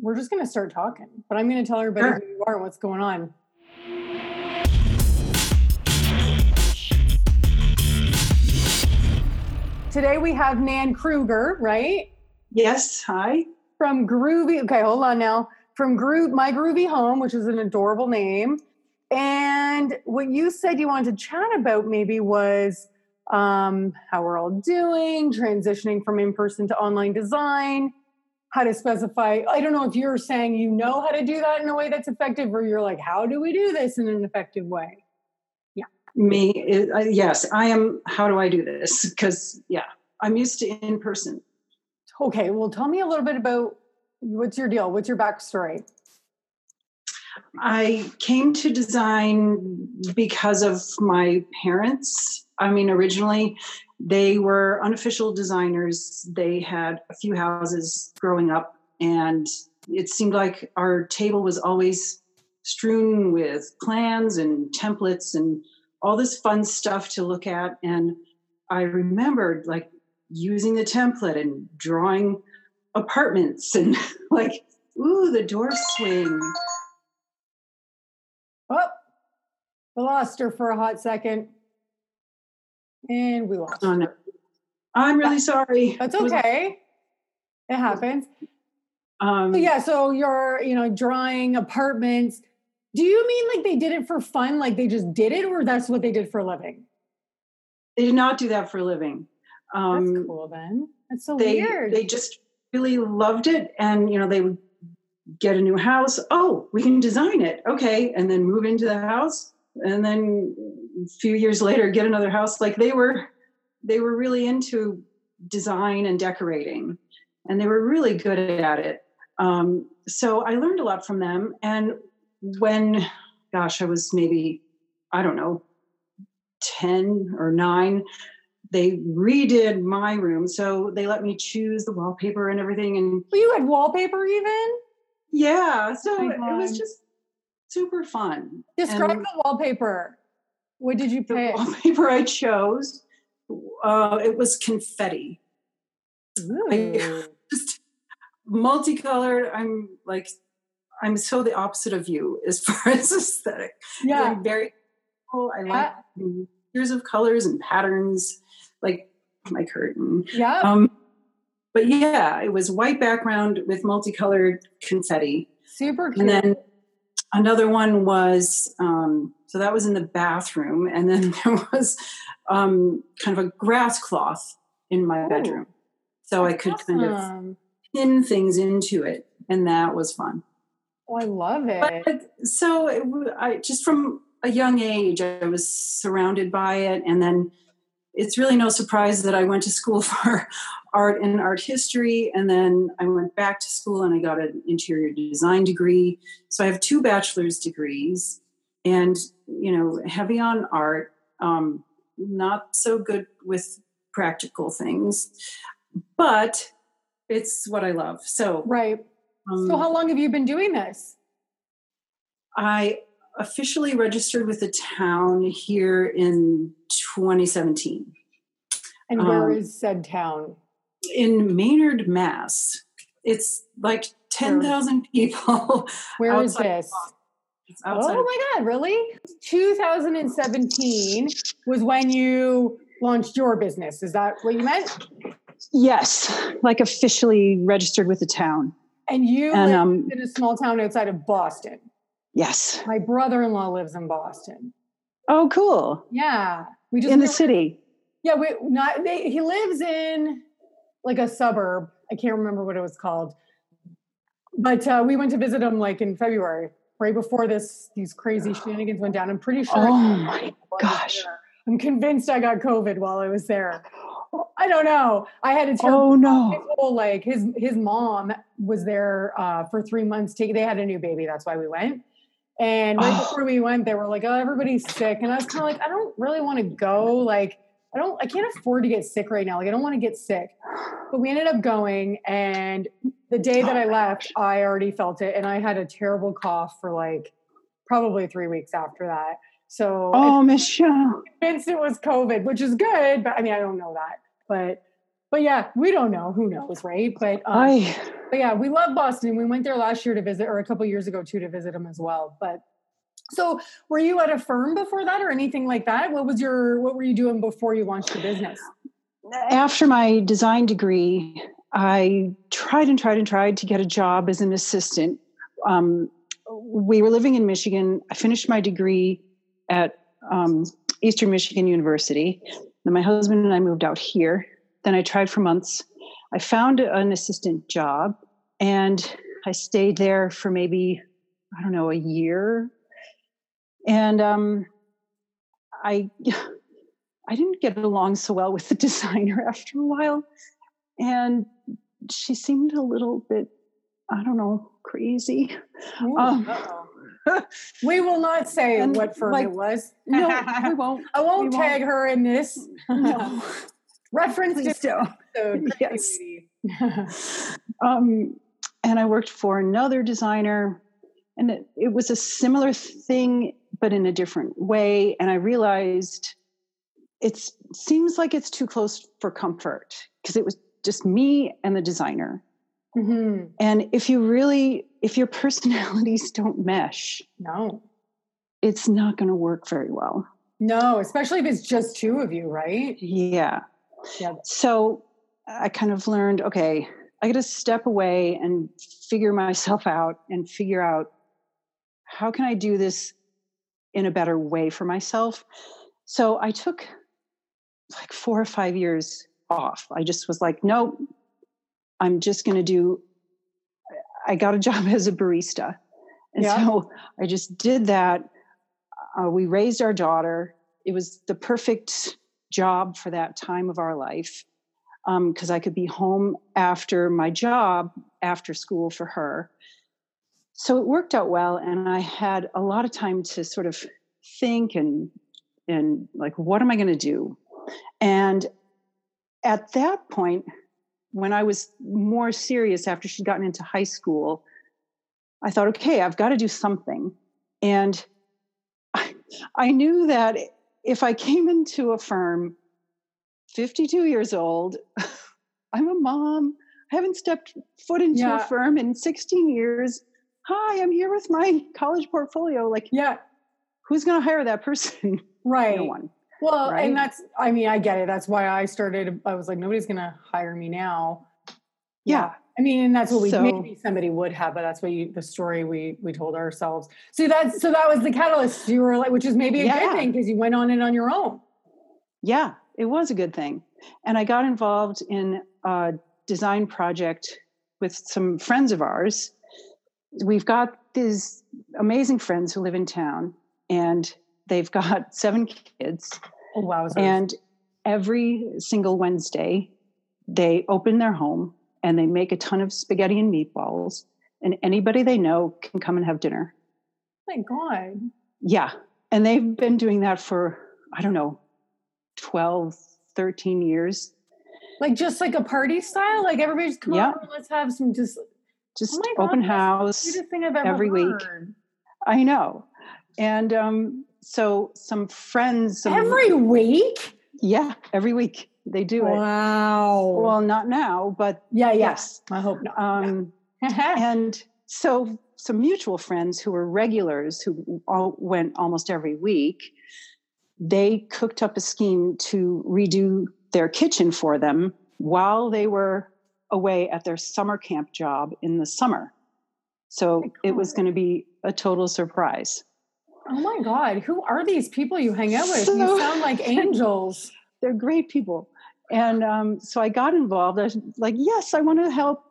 we're just going to start talking. But I'm going to tell everybody Sure. who you are and what's going on. Today we have Nan Kruger, right? Yes, hi. From Groovy. Okay, hold on now. From Groove, My Groovy Home, which is an adorable name. And what you said you wanted to chat about maybe was um, how we're all doing, transitioning from in person to online design, how to specify. I don't know if you're saying you know how to do that in a way that's effective, or you're like, how do we do this in an effective way? Yeah. Me, it- uh, yes, I am. How do I do this? Because, yeah, I'm used to in person. Okay, well, tell me a little bit about what's your deal? What's your backstory? I came to design because of my parents. I mean, originally, they were unofficial designers. They had a few houses growing up, and it seemed like our table was always strewn with plans and templates and all this fun stuff to look at. And I remembered like using the template and drawing apartments and like, ooh, the door swing. Oh, we lost her for a hot second. And we lost Oh, no. I'm really sorry. That's okay. It happens. Um, So yeah, so you're, you know, drawing apartments. Do you mean like they did it for fun, like they just did it, or that's what they did for a living? They did not do that for a living. That's Um, cool then. That's so they weird. they just really loved it, and you know they would get a new house. Oh, we can design it, okay, and then move into the house, and then few years later get another house. Like they were, they were really into design and decorating, and they were really good at it. Um, so I learned a lot from them. And when, gosh, I was maybe, I don't know, 10 or 9, they redid my room. So they let me choose the wallpaper and everything. And well, you had wallpaper even? yeah, so Oh it was just super fun. Describe And the wallpaper. What did you the pick? wallpaper I chose, uh, it was confetti. Ooh. just multicolored. I'm like, I'm so the opposite of you as far as aesthetic. Yeah. I'm very cool. I like Yeah. years of colors and patterns, like my curtain. Yeah. Um, but yeah, it was white background with multicolored confetti. Super cute. And then another one was um, so that was in the bathroom, and then there was um, kind of a grass cloth in my Ooh. bedroom, so I could kind of pin things into it, and that was fun. Oh, I love it. But so it, I just from a young age, I was surrounded by it, and then it's really no surprise that I went to school for art and art history, and then I went back to school and I got an interior design degree. So I have two bachelor's degrees, and you know, heavy on art, um, not so good with practical things, but it's what I love. So, right. um, So how long have you been doing this? I officially registered with the town here in 2017 And where um, is said town? in Maynard, Mass. It's like 10,000 people. Where is this? Boston. It's outside Oh my God, really? 2017 was when you launched your business. Is that what you meant? Yes, like officially registered with the town. And you And live um, in a small town outside of Boston. yes. My brother-in-law lives in Boston. Oh, cool. Yeah. We just In the went- city. Yeah, we not they, he lives in like a suburb. I can't remember what it was called. But uh, we went to visit him like in February, right before this these crazy shenanigans went down. I'm pretty sure. Oh my gosh. I'm convinced I got COVID while I was there. I don't know. I had a terrible Oh his no. whole like his his mom was there uh, for three months. Take they had a new baby. That's why we went. And right Oh. before we went, they were like, "Oh, everybody's sick," and I was kind of like, "I don't really want to go. Like, I don't. I can't afford to get sick right now. Like, I don't want to get sick." But we ended up going, and the day that I left, I already felt it, and I had a terrible cough for like probably three weeks after that. So Oh, Michelle. convinced it was COVID, which is good, but I mean, I don't know that. But but yeah, we don't know. Who knows, right? But um, I but yeah, we love Boston. We went there last year to visit, or a couple years ago too, to visit him as well. But so, were you at a firm before that, or anything like that? What was your what were you doing before you launched the business? after my design degree, I tried and tried and tried to get a job as an assistant. Um, we were living in Michigan. I finished my degree at um, Eastern Michigan University. Then my husband and I moved out here. Then I tried for months. I found an assistant job and I stayed there for maybe, I don't know, a year. And um, I, I didn't get along so well with the designer after a while. And she seemed a little bit, I don't know, crazy. Ooh, Um, we will not say what firm like, it was. no, we won't. I won't we tag her in this. No, Reference to Yes. Yes. Um, and I worked for another designer, and it, it was a similar thing, but in a different way. And I realized it seems like it's too close for comfort because it was just me and the designer. hmm And if you really, if your personalities don't mesh, No. it's not going to work very well. No, especially if it's just two of you, right? Yeah. Yeah. So I kind of learned okay, I got to step away and figure myself out and figure out how can I do this in a better way for myself. So I took like four or five years off. I just was like, nope, I'm just going to do. I got a job as a barista. And Yeah. so I just did that. Uh, we raised our daughter. It was the perfect job for that time of our life because I could be home after my job, after school for her. So it worked out well, and I had a lot of time to sort of think and and like, what am I going to do? And at that point, when I was more serious after she'd gotten into high school, I thought, okay, I've got to do something. And I, I knew that if I came into a firm, 52 years old, I'm a mom, I haven't stepped foot into Yeah. a firm in 16 years. Hi, I'm here with my college portfolio. Like, Yeah. who's going to hire that person? Right. no one. Well, right? and that's, I mean, I get it. That's why I started. I was like, nobody's going to hire me now. Yeah. I mean, and that's what we So- maybe somebody would have, but that's what you, the story we we told ourselves. So that's so that was the catalyst. You were like, which is maybe a Yeah. good thing because you went on it on your own. Yeah, it was a good thing. And I got involved in a design project with some friends of ours. We've got these amazing friends who live in town, and they've got seven kids. Oh wow! And every single Wednesday, they open their home and they make a ton of spaghetti and meatballs, and anybody they know can come and have dinner. my God, Yeah. And they've been doing that for, I don't know, 12, 13 years. like just like a party style. Like everybody's come Yeah. over, let's have some just Just Oh God, open house. sweetest thing I've ever every week. I know. And um, so some friends. Some, Every week. Yeah, every week they do it. Wow. Well, not now, but yeah, yeah. yes. I hope not. Um, and so some mutual friends who were regulars who all went almost every week, they cooked up a scheme to redo their kitchen for them while they were away at their summer camp job in the summer. So Very it was going to be a total surprise. oh my God, who are these people you hang out with? you sound like angels. They're great people. And um, so I got involved. I was like, yes, I want to help.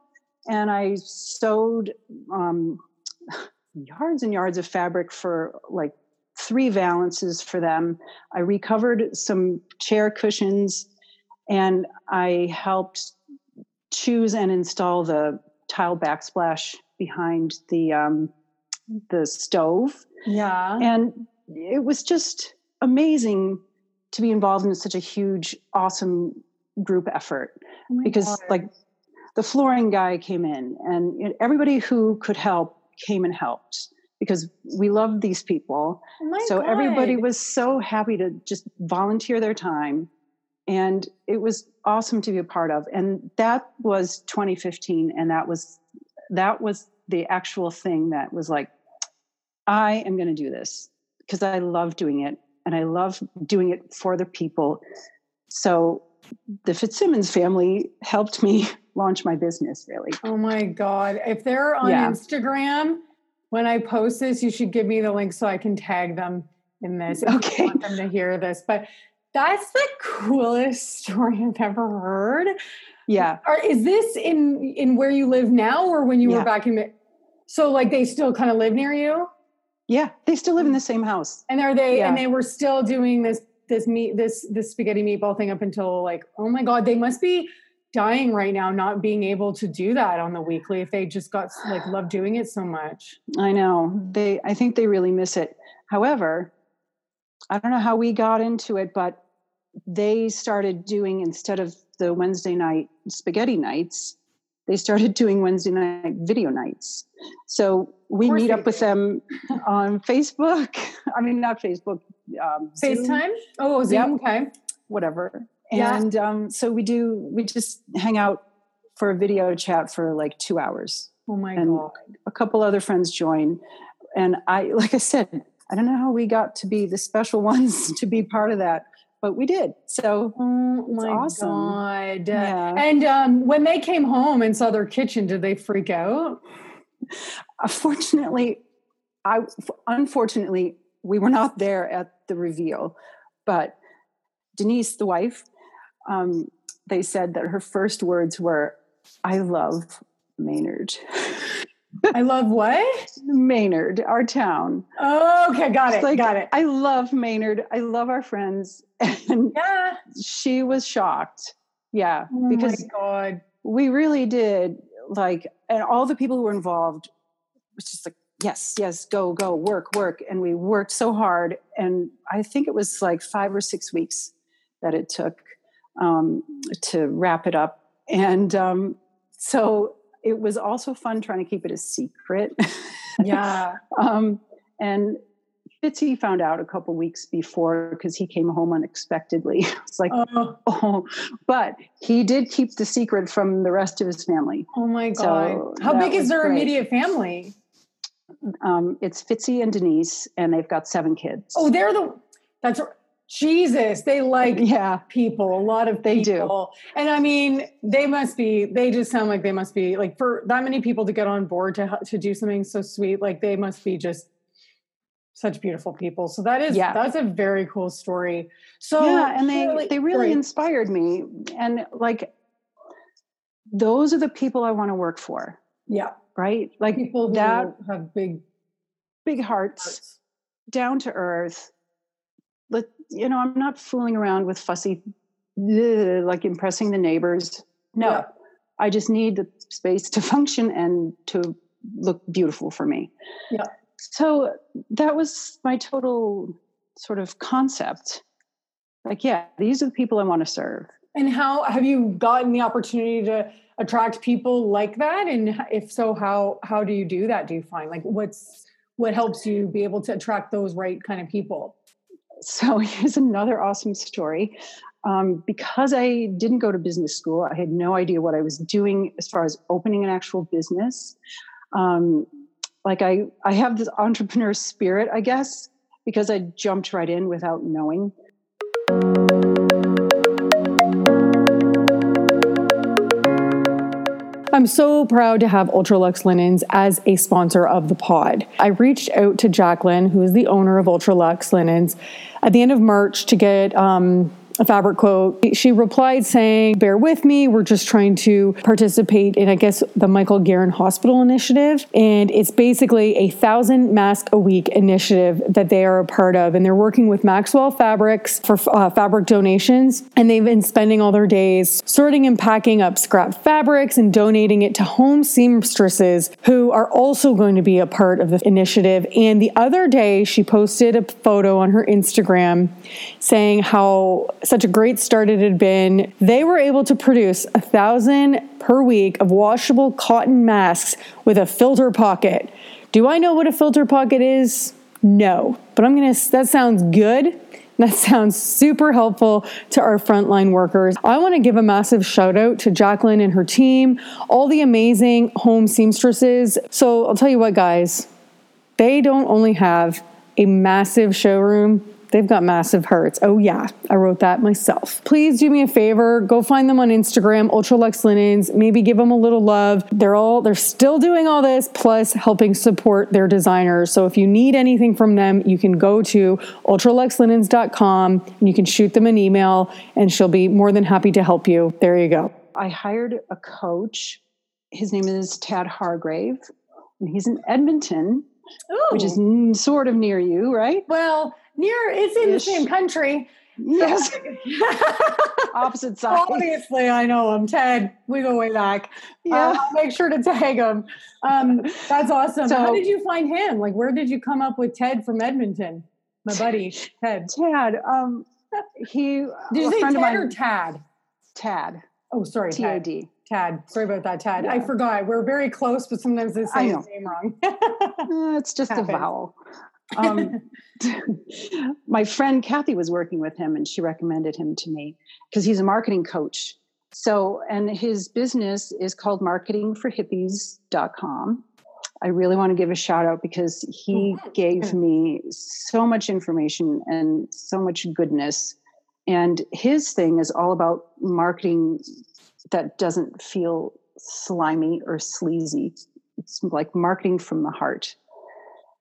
And I sewed um, yards and yards of fabric for like three valances for them. I recovered some chair cushions and I helped choose and install the tile backsplash behind the um, the stove. Yeah. and it was just amazing to be involved in such a huge awesome group effort. Oh because God. like the flooring guy came in and everybody who could help came and helped because we loved these people. Oh so everybody was so happy to just volunteer their time and it was awesome to be a part of. And that was 2015, and that was that was the actual thing that was like, I am going to do this because I love doing it, and I love doing it for the people. So the Fitzsimmons family helped me launch my business really. Oh my God. If they're on yeah. Instagram, when I post this, you should give me the link so I can tag them in this. Okay. I want them to hear this. But that's the coolest story I've ever heard. Yeah. Are, is this in in where you live now or when you yeah. were back in so like they still kind of live near you? Yeah, they still live in the mm. same house. And are they yeah. and they were still doing this this meat this this spaghetti meatball thing up until like oh my god they must be dying right now not being able to do that on the weekly if they just got like love doing it so much i know they i think they really miss it however i don't know how we got into it but they started doing instead of the wednesday night spaghetti nights they started doing wednesday night video nights so we meet up with them on facebook i mean not facebook um, FaceTime. Oh, Zoom. Yep. Okay. Whatever. And yeah. um, so we do. We just hang out for a video chat for like two hours. Oh my and god! A couple other friends join, and I, like I said, I don't know how we got to be the special ones to be part of that, but we did. So oh my awesome. god! Yeah. And um, when they came home and saw their kitchen, did they freak out? Fortunately, I unfortunately we were not there at the reveal. But Denise, the wife, um, they said that her first words were, I love Maynard. I love what? Maynard, our town. Oh, okay, got it. Like, got it. I love Maynard. I love our friends. And yeah. she was shocked. Yeah. Oh because God. we really did like and all the people who were involved was just like yes, yes, go, go, work, work. And we worked so hard. And I think it was like five or six weeks that it took um, to wrap it up. And um, so it was also fun trying to keep it a secret. Yeah. um, and Fitzy found out a couple weeks before because he came home unexpectedly. It's like, oh. oh. but he did keep the secret from the rest of his family. Oh my god! So How big is their great. immediate family? um, it's Fitzy and Denise, and they've got seven kids. Oh, they're the that's Jesus. They like yeah people. A lot of they people. do, and I mean, they must be. They just sound like they must be like for that many people to get on board to to do something so sweet. Like they must be just such beautiful people. So that is yeah. that's a very cool story. So yeah, and they really, they really great. inspired me, and like those are the people I want to work for. Yeah right? Like people that have big, big hearts, hearts. down to earth. Let you know, I'm not fooling around with fussy, like impressing the neighbors. No, yeah. I just need the space to function and to look beautiful for me. Yeah. So that was my total sort of concept. Like, yeah, these are the people I want to serve. And how have you gotten the opportunity to attract people like that and if so how how do you do that do you find like what's what helps you be able to attract those right kind of people so here's another awesome story. Um, because i didn't go to business school i had no idea what i was doing as far as opening an actual business. Um, like i i have this entrepreneur spirit i guess because i jumped right in without knowing I'm so proud to have Ultralux Linens as a sponsor of the pod. I reached out to Jacqueline, who is the owner of Ultralux Linens, at the end of March to get um, a fabric quote. She replied saying, Bear with me. We're just trying to participate in, I guess, the Michael Garron Hospital Initiative. And it's basically a thousand mask a week initiative that they are a part of. And they're working with Maxwell Fabrics for uh, fabric donations. And they've been spending all their days sorting and packing up scrap fabrics and donating it to home seamstresses who are also going to be a part of the initiative. And the other day, she posted a photo on her Instagram saying how such a great start it had been. They were able to produce a thousand per week of washable cotton masks with a filter pocket. Do I know what a filter pocket is? No, but I'm gonna, that sounds good. That sounds super helpful to our frontline workers. I want to give a massive shout out to Jacqueline and her team, all the amazing home seamstresses. So I'll tell you what, guys, they don't only have a massive showroom They've got massive hearts. Oh, yeah, I wrote that myself. Please do me a favor. Go find them on Instagram, Ultralux Linens. Maybe give them a little love. They're all, they're still doing all this, plus helping support their designers. So if you need anything from them, you can go to ultraluxlinens.com and you can shoot them an email and she'll be more than happy to help you. There you go. I hired a coach. His name is Tad Hargrave, and he's in Edmonton, Ooh. which is sort of near you, right? Well, Near, it's in Ish. the same country. Yes. Opposite side. Obviously, I know him. Ted, we go way back. Yeah. Uh, make sure to tag him. Um, that's awesome. So, How did you find him? Like, where did you come up with Ted from Edmonton? My buddy, Ted. Tad. Um, he. Did you say Ted mine, or Tad? Tad. Oh, sorry. T A D. Tad. Sorry about that, Tad. Yeah. I forgot. We're very close, but sometimes they say the name wrong. uh, it's just a vowel. Um, my friend Kathy was working with him and she recommended him to me because he's a marketing coach. So, and his business is called marketingforhippies.com. I really want to give a shout out because he oh, gave me so much information and so much goodness. And his thing is all about marketing that doesn't feel slimy or sleazy. It's like marketing from the heart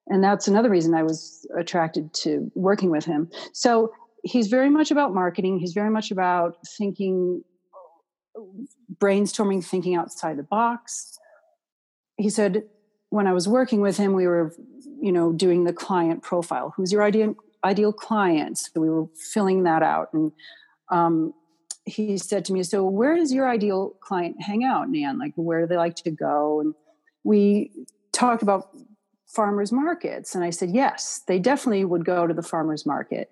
and that's another reason I was attracted to working with him. So he's very much about marketing. He's very much about thinking, brainstorming, thinking outside the box. He said, when I was working with him, we were, you know, doing the client profile. Who's your ideal ideal client? So we were filling that out, and um, he said to me, "So where does your ideal client hang out, Nan? Like where do they like to go?" And we talked about farmers markets? And I said, yes, they definitely would go to the farmers market.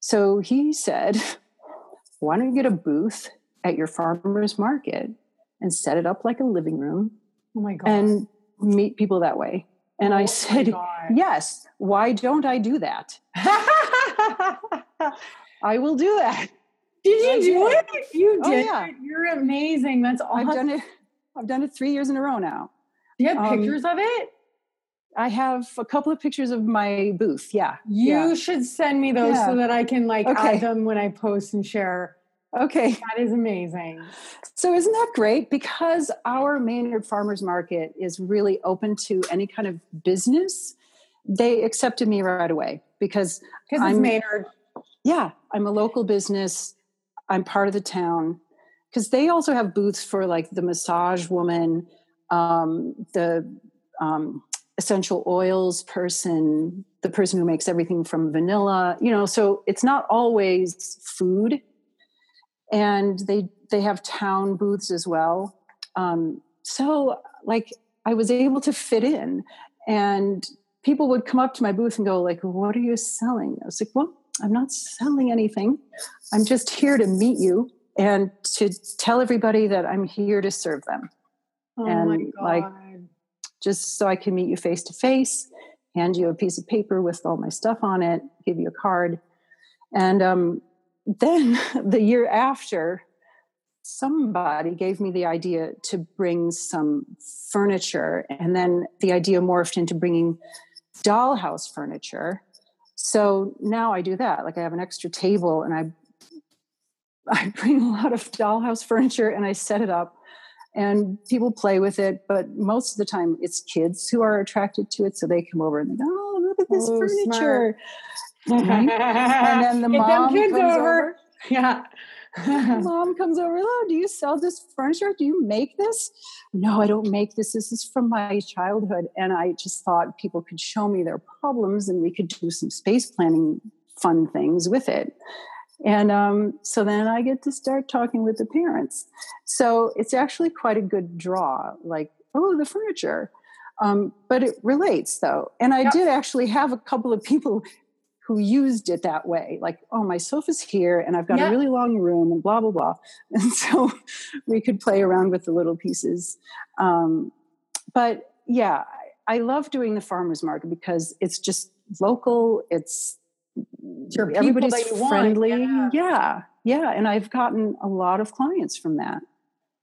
So he said, why don't you get a booth at your farmers market and set it up like a living room? Oh my God. And meet people that way. And oh I said, yes, why don't I do that? I will do that. Did you do it? You oh, did. Oh, yeah. You're amazing. That's awesome. I've done it. I've done it three years in a row now. Do you have um, pictures of it? I have a couple of pictures of my booth. Yeah. You yeah. should send me those yeah. so that I can like okay. add them when I post and share. Okay. That is amazing. So isn't that great? Because our Maynard Farmers Market is really open to any kind of business. They accepted me right away because it's Maynard. Yeah, I'm a local business. I'm part of the town because they also have booths for like the massage woman, um, the um, essential oils person, the person who makes everything from vanilla, you know, so it's not always food. And they they have town booths as well. Um, so like I was able to fit in and people would come up to my booth and go like, what are you selling? I was like, well, I'm not selling anything. I'm just here to meet you and to tell everybody that I'm here to serve them. Oh and like just so I can meet you face to face, hand you a piece of paper with all my stuff on it, give you a card. And um, then the year after, somebody gave me the idea to bring some furniture. And then the idea morphed into bringing dollhouse furniture. So now I do that. Like I have an extra table and I I bring a lot of dollhouse furniture and I set it up and people play with it but most of the time it's kids who are attracted to it so they come over and they go oh look at this oh, furniture. and then the Get mom comes over. over. yeah. Mom comes over oh do you sell this furniture? Do you make this? No i don't make this. This is from my childhood. And i just thought people could show me their problems and we could do some space planning fun things with it and um, so then I get to start talking with the parents. So it's actually quite a good draw, like, oh, the furniture. Um, but it relates though. And I yep. did actually have a couple of people who used it that way like, oh, my sofa's here and I've got yep. a really long room and blah, blah, blah. And so we could play around with the little pieces. Um, but yeah, I love doing the farmers market because it's just local, it's everybody's friendly. Yeah. yeah. yeah, and I've gotten a lot of clients from that.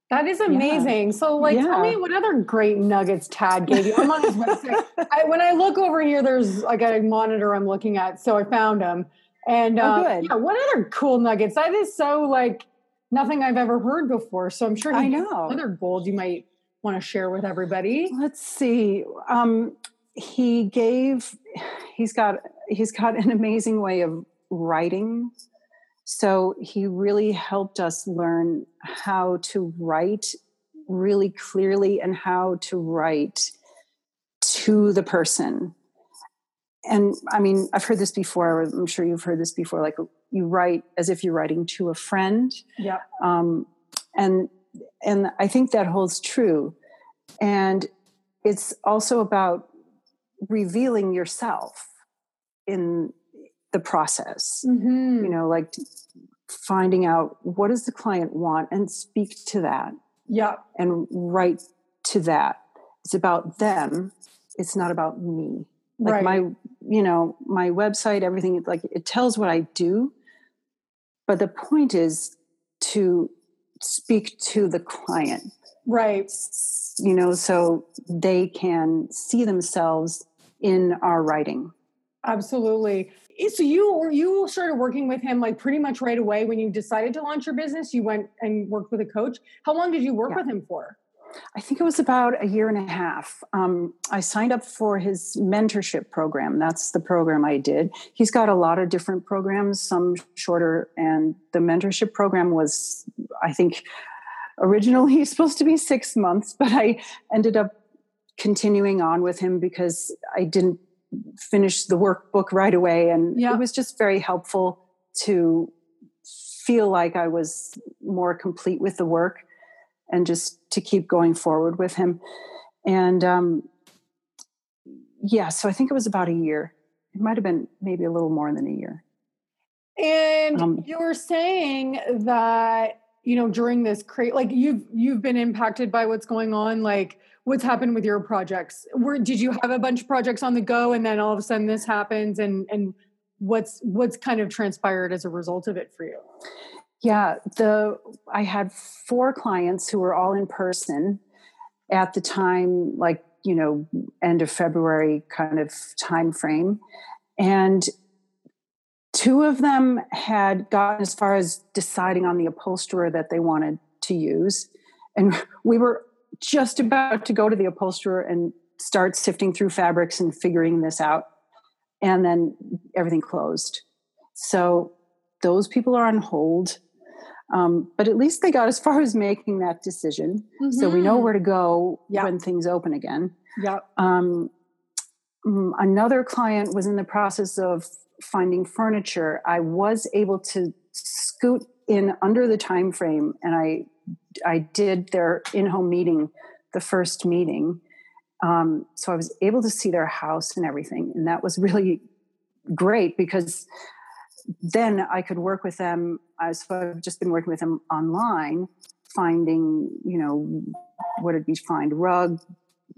That is amazing. Yeah. So, like, yeah. tell me what other great nuggets Tad gave you. I'm on his website. I, when I look over here, there's like a monitor I'm looking at, so I found him. And oh, uh, yeah, what other cool nuggets? That is so like nothing I've ever heard before. So I'm sure I know other gold you might want to share with everybody. Let's see. Um, he gave. He's got. He's got an amazing way of writing so he really helped us learn how to write really clearly and how to write to the person. And I mean, I've heard this before. I'm sure you've heard this before. Like you write as if you're writing to a friend. Yeah. Um, and and I think that holds true. And it's also about revealing yourself in the process. Mm-hmm. you know like finding out what does the client want and speak to that. Yeah and write to that. It's about them. It's not about me. Like right. my you know my website everything like it tells what i do. But the point is to speak to the client. Right. You know so they can see themselves in our writing. Absolutely. So you were you started working with him like pretty much right away when you decided to launch your business? You went and worked with a coach? How long did you work yeah. with him for? I think it was about a year and a half. Um, i signed up for his mentorship program. That's the program i did. He's got a lot of different programs some shorter and the mentorship program was i think originally supposed to be six months but i ended up continuing on with him because i didn't finish the workbook right away. And yeah. it was just very helpful to feel like I was more complete with the work and just to keep going forward with him. And um, yeah, so I think it was about a year. It might have been maybe a little more than a year. And um, you were saying that you know during this crate like you've you've been impacted by what's going on like what's happened with your projects? Where did you have a bunch of projects on the go and then all of a sudden this happens and and what's what's kind of transpired as a result of it for you? Yeah the i had four clients who were all in person at the time like you know end of february kind of time frame and two of them had gotten as far as deciding on the upholsterer that they wanted to use. And we were just about to go to the upholsterer and start sifting through fabrics and figuring this out. And then everything closed. So those people are on hold. Um, but at least they got as far as making that decision. Mm-hmm. So we know mm-hmm. where to go yep. when things open again. Yeah. Um, mm, another client was in the process of finding furniture. I was able to scoot in under the time frame and I I did their in-home meeting, the first meeting. Um, so I was able to see their house and everything, and that was really great because then I could work with them. I, so I've just been working with them online, finding you know what did we find rug,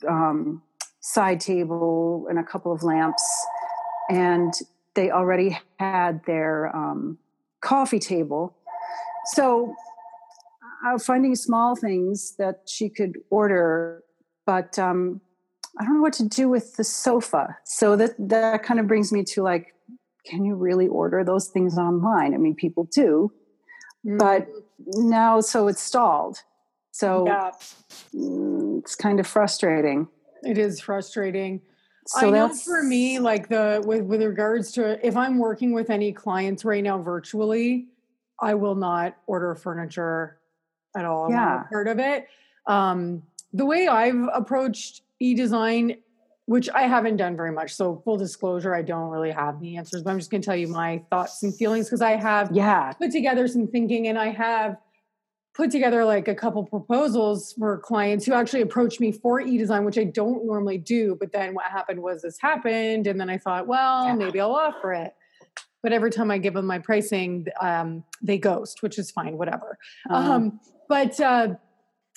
um, side table, and a couple of lamps, and they already had their um, coffee table. So uh, finding small things that she could order, but um, I don't know what to do with the sofa. So that that kind of brings me to like, can you really order those things online? I mean, people do, mm-hmm. but now so it's stalled. So yeah. Mm, it's kind of frustrating. It is frustrating. So I know for me, like the with with regards to if I'm working with any clients right now virtually, I will not order furniture at all. Yeah. part of it. Um, the way I've approached e-design, which I haven't done very much. So full disclosure, I don't really have the answers, but I'm just going to tell you my thoughts and feelings because I have yeah put together some thinking and I have put together like a couple proposals for clients who actually approached me for e-design, which I don't normally do. But then what happened was this happened, and then I thought, well, yeah. maybe I'll offer it but every time I give them my pricing, um, they ghost, which is fine, whatever. Uh-huh. Um, but uh,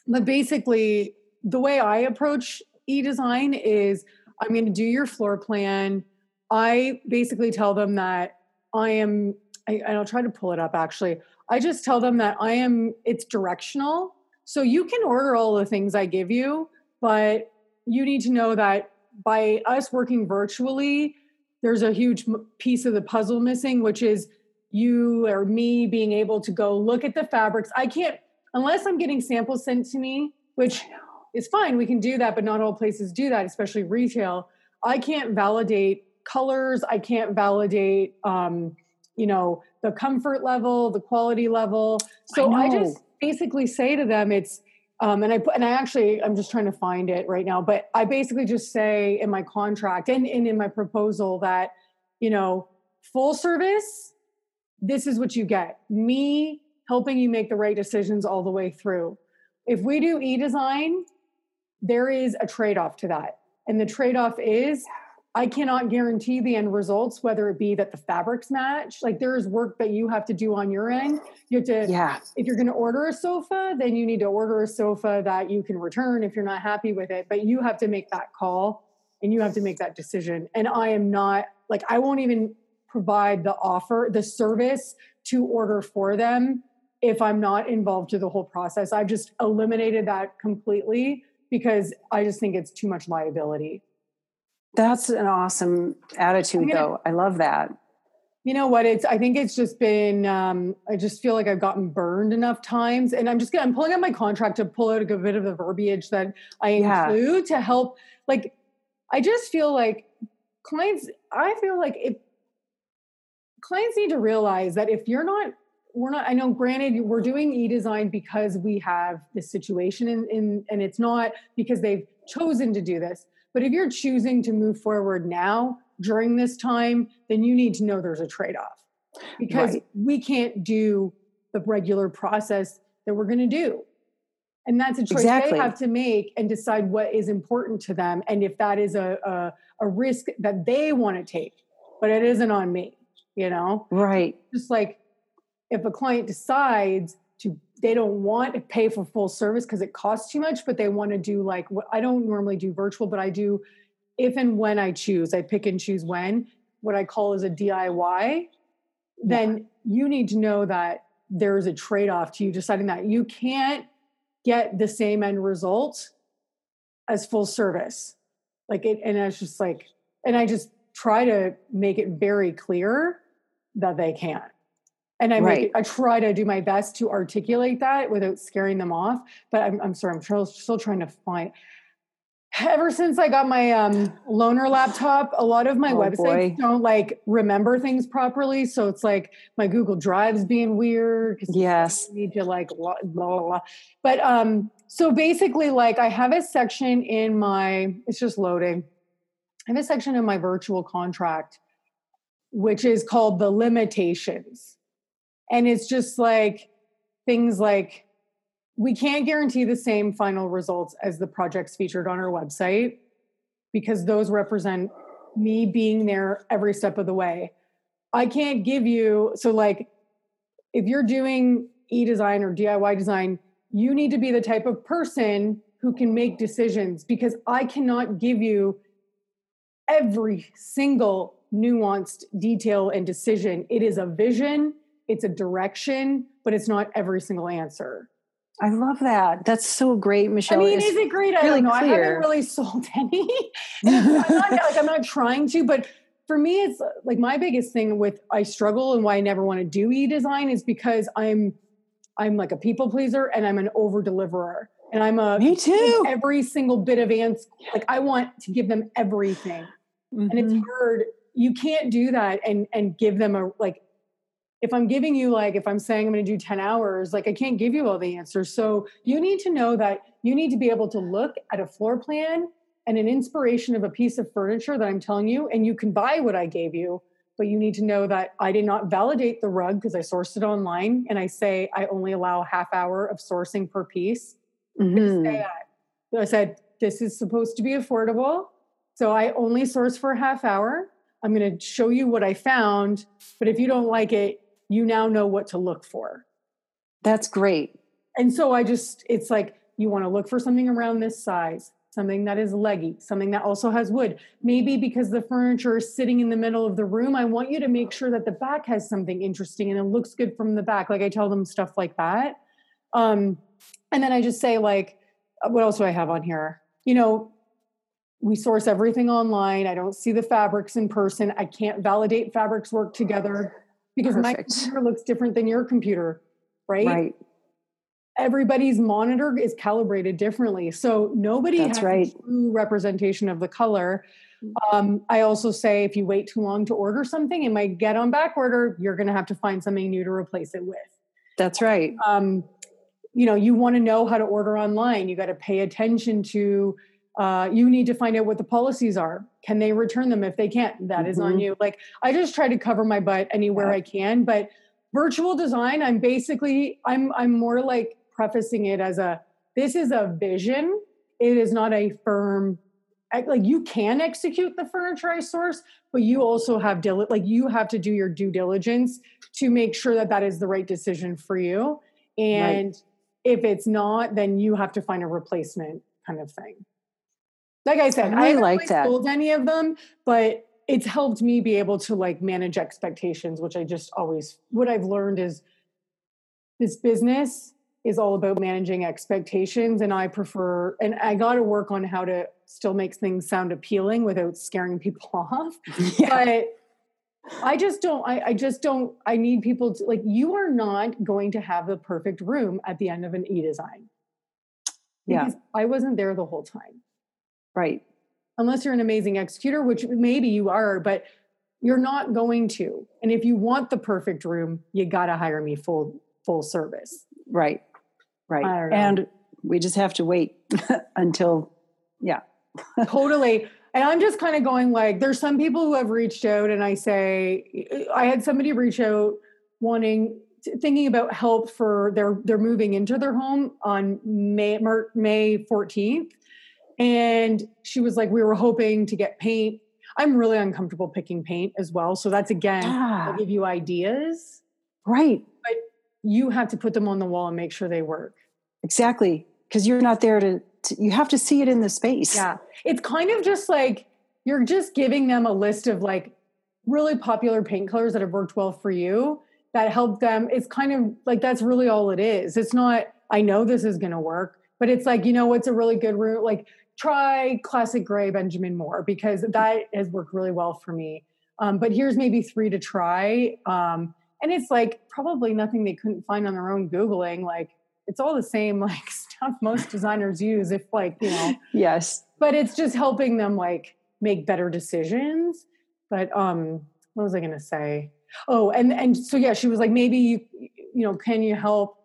but basically, the way I approach e-design is I'm going to do your floor plan. I basically tell them that I am, I, I'll try to pull it up actually. I just tell them that I am, it's directional. So you can order all the things I give you, but you need to know that by us working virtually, there's a huge piece of the puzzle missing, which is you or me being able to go look at the fabrics. I can't, unless I'm getting samples sent to me, which is fine, we can do that, but not all places do that, especially retail. I can't validate colors. I can't validate, um, you know, the comfort level, the quality level. So I, I just basically say to them, it's, um, and I and I actually I'm just trying to find it right now, but I basically just say in my contract and, and in my proposal that you know full service, this is what you get. Me helping you make the right decisions all the way through. If we do e-design, there is a trade-off to that, and the trade-off is I cannot guarantee the end results, whether it be that the fabrics match. Like there is work that you have to do on your end. You have to, yeah. If you're going to order a sofa, then you need to order a sofa that you can return if you're not happy with it. But you have to make that call and you have to make that decision. And I am not like I won't even provide the offer, the service to order for them if I'm not involved to the whole process. I've just eliminated that completely because I just think it's too much liability. That's an awesome attitude, though. I love that. You know what? It's. I think it's just been. Um, I just feel like I've gotten burned enough times, and I'm just. Gonna, I'm pulling out my contract to pull out a bit of the verbiage that I include to help. Like, I just feel like clients. I feel like if clients need to realize that if you're not we're not i know granted we're doing e-design because we have this situation in, in and it's not because they've chosen to do this but if you're choosing to move forward now during this time, then you need to know there's a trade off because right. we can't do the regular process that we're going to do. And that's a choice exactly. they have to make and decide what is important to them and if that is a, a, a risk that they want to take. But it isn't on me, you know? Right. Just like if a client decides to they don't want to pay for full service because it costs too much but they want to do like what i don't normally do virtual but i do if and when i choose i pick and choose when what i call is a diy then you need to know that there's a trade-off to you deciding that. You can't get the same end result as full service. Like it and it's just like and i just try to make it very clear that they can't and I right. make, I try to do my best to articulate that without scaring them off. But I'm, I'm sorry, I'm still, still trying to find. Ever since I got my um, loaner laptop, a lot of my oh, websites boy. don't like remember things properly. So it's like my Google Drive's being weird. Yes, I need to like blah, blah, blah. But um, so basically, like I have a section in my. It's just loading. I have a section in my virtual contract, which is called the limitations and it's just like things like we can't guarantee the same final results as the projects featured on our website because those represent me being there every step of the way. I can't give you, so like if you're doing e design or DIY design, you need to be the type of person who can make decisions because I cannot give you every single nuanced detail and decision. It is a vision it's a direction, but it's not every single answer. I love that. That's so great, Michelle. I mean, is it great? I really don't know. Clear. I haven't really sold any. I'm not, like I'm not trying to, but for me, it's like my biggest thing with I struggle and why I never want to do e-design is because I'm I'm like a people pleaser and I'm an over deliverer. And I'm a me too. Every single bit of answer, like I want to give them everything, mm-hmm. and it's mm-hmm. hard. You can't do that and and give them a like if I'm giving you like if I'm saying I'm going to do 10 hours, like I can't give you all the answers. So you need to know that you need to be able to look at a floor plan and an inspiration of a piece of furniture that I'm telling you and you can buy what I gave you, but you need to know that I did not validate the rug because I sourced it online and I say I only allow a half hour of sourcing per piece. Mm-hmm. So I said this is supposed to be affordable. So I only source for a half hour. I'm going to show you what I found, but if you don't like it, you now know what to look for. That's great. And so I just, it's like, you want to look for something around this size. something that is leggy, something that also has wood. Maybe because the furniture is sitting in the middle of the room, I want you to make sure that the back has something interesting and it looks good from the back. Like I tell them stuff like that. Um, and then I just say, like, uh, what else do I have on here? You know, we source everything online. I don't see the fabrics in person. I can't validate fabrics work together because Perfect. my computer looks different than your computer, right? Right everybody's monitor is calibrated differently. So nobody That's has right. a true representation of the color. Mm. Um, I also say if you wait too long to order something, it might get on back order. You're going to have to find something new to replace it with. That's right. Um, you know, you want to know how to order online. You got to pay attention to. Uh, you need to find out what the policies are. Can they return them? If they can't, that mm-hmm. is on mm-hmm. you. Like I just try to cover my butt anywhere yeah. I can, but virtual design i'm basically i'm i'm more like prefacing it as a this is a vision it is not a firm like you can execute the furniture I source, but you also have dil- like you have to do your due diligence to make sure that that is the right decision for you. And right. if it's not, then you have to find a replacement kind of thing. Like I said, I, really I haven't like that. sold any of them, but it's helped me be able to like manage expectations, which I just always what I've learned is this business is all about managing expectations and i prefer and i got to work on how to still make things sound appealing without scaring people off yeah. but i just don't I, I, just don't i need people to like you are not going to have the perfect room at the end of an e-design yeah i wasn't there the whole time right unless you're an amazing executor which maybe you are but you're not going to and if you want the perfect room you got to hire me full full service right Right. And we just have to wait until, yeah. totally. And I'm just kind of going like, there's some people who have reached out, and I say, I had somebody reach out wanting, thinking about help for their, they're moving into their home on May, May 14th. And she was like, we were hoping to get paint. I'm really uncomfortable picking paint as well. So that's again. I'll give you ideas. Right. But you have to put them on the wall and make sure they work. Exactly. Because you're not there to, to, you have to see it in the space. Yeah. It's kind of just like you're just giving them a list of like really popular paint colors that have worked well for you that help them. It's kind of like that's really all it is. It's not, I know this is going to work, but it's like, you know, what's a really good route? Like try classic gray Benjamin Moore because that has worked really well for me. Um, but here's maybe three to try. Um, and it's like probably nothing they couldn't find on their own googling. Like it's all the same like stuff most designers use if like you know. Yes. But it's just helping them like make better decisions. But um what was i going to say? Oh and and so yeah she was like maybe you you know can you help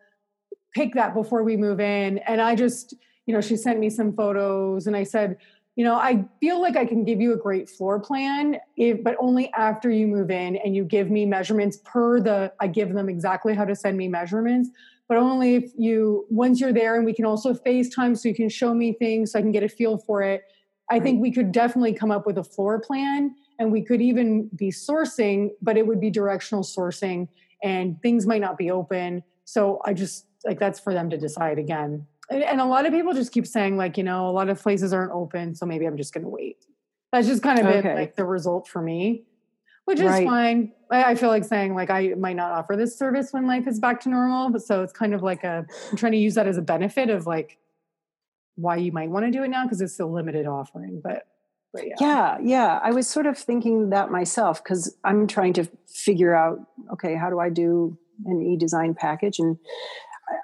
pick that before we move in? And i just you know she sent me some photos and i said you know, I feel like I can give you a great floor plan, if, but only after you move in and you give me measurements per the, I give them exactly how to send me measurements, but only if you, once you're there and we can also FaceTime so you can show me things so I can get a feel for it. I right. think we could definitely come up with a floor plan and we could even be sourcing, but it would be directional sourcing and things might not be open. So I just like that's for them to decide again and a lot of people just keep saying like you know a lot of places aren't open so maybe i'm just going to wait that's just kind of okay. been like the result for me which is right. fine I, feel like saying like i might not offer this service when life is back to normal but so it's kind of like a i'm trying to use that as a benefit of like why you might want to do it now because it's a limited offering but but yeah. yeah yeah i was sort of thinking that myself because i'm trying to figure out okay how do i do an e-design package and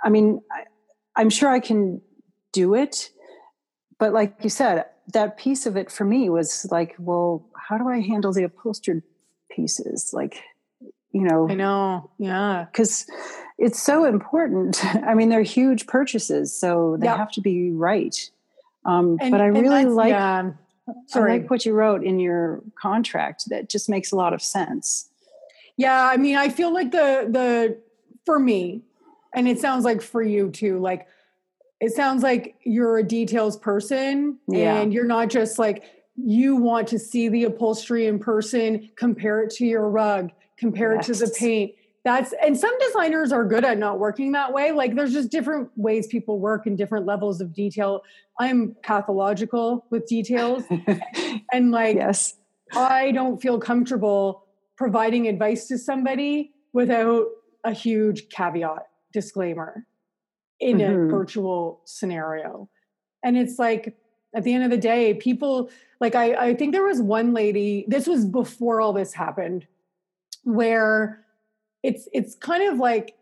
i mean I'm sure I can do it. But like you said, that piece of it for me was like, well, how do I handle the upholstered pieces? Like, you know, I know, yeah, because it's so important. I mean, they're huge purchases, so they yep. have to be right. Um, and, but I really like, yeah. Sorry. I like what you wrote in your contract. That just makes a lot of sense. Yeah, I mean, I feel like the the for me, and it sounds like for you too like it sounds like you're a details person yeah. and you're not just like you want to see the upholstery in person compare it to your rug compare yes. it to the paint. That's and some designers are good at not working that way. Like there's just different ways people work and different levels of detail. I'm pathological with details. And like yes. I don't feel comfortable providing advice to somebody without a huge caveat disclaimer in Mhm. a virtual scenario. And it's like at the end of the day people like I, I think there was one lady this was before all this happened where it's it's kind of like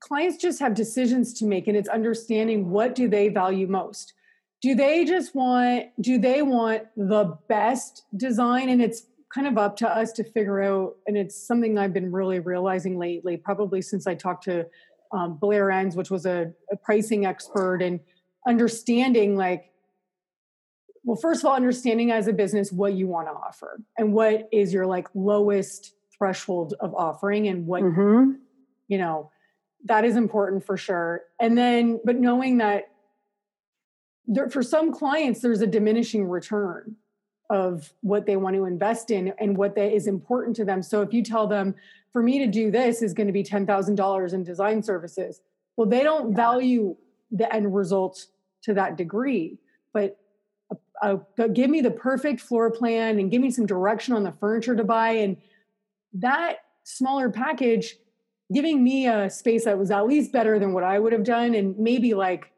clients just have decisions to make and it's understanding what do they value most. Do they just want do they want the best design? And it's kind of up to us to figure out and it's something i've been really realizing lately probably since i talked to um, blair enns which was a, a pricing expert and understanding like well first of all understanding as a business what you want to offer and what is your like lowest threshold of offering and what hmm you know that is important for sure. And then but knowing that there, for some clients there's a diminishing return of what they want to invest in and what that is important to them. So if you tell them for me to do this is going to be $10,000 in design services well they don't value the end result to that degree but uh, uh, give me the perfect floor plan and give me some direction on the furniture to buy and that smaller package giving me a space that was at least better than what I would have done and maybe like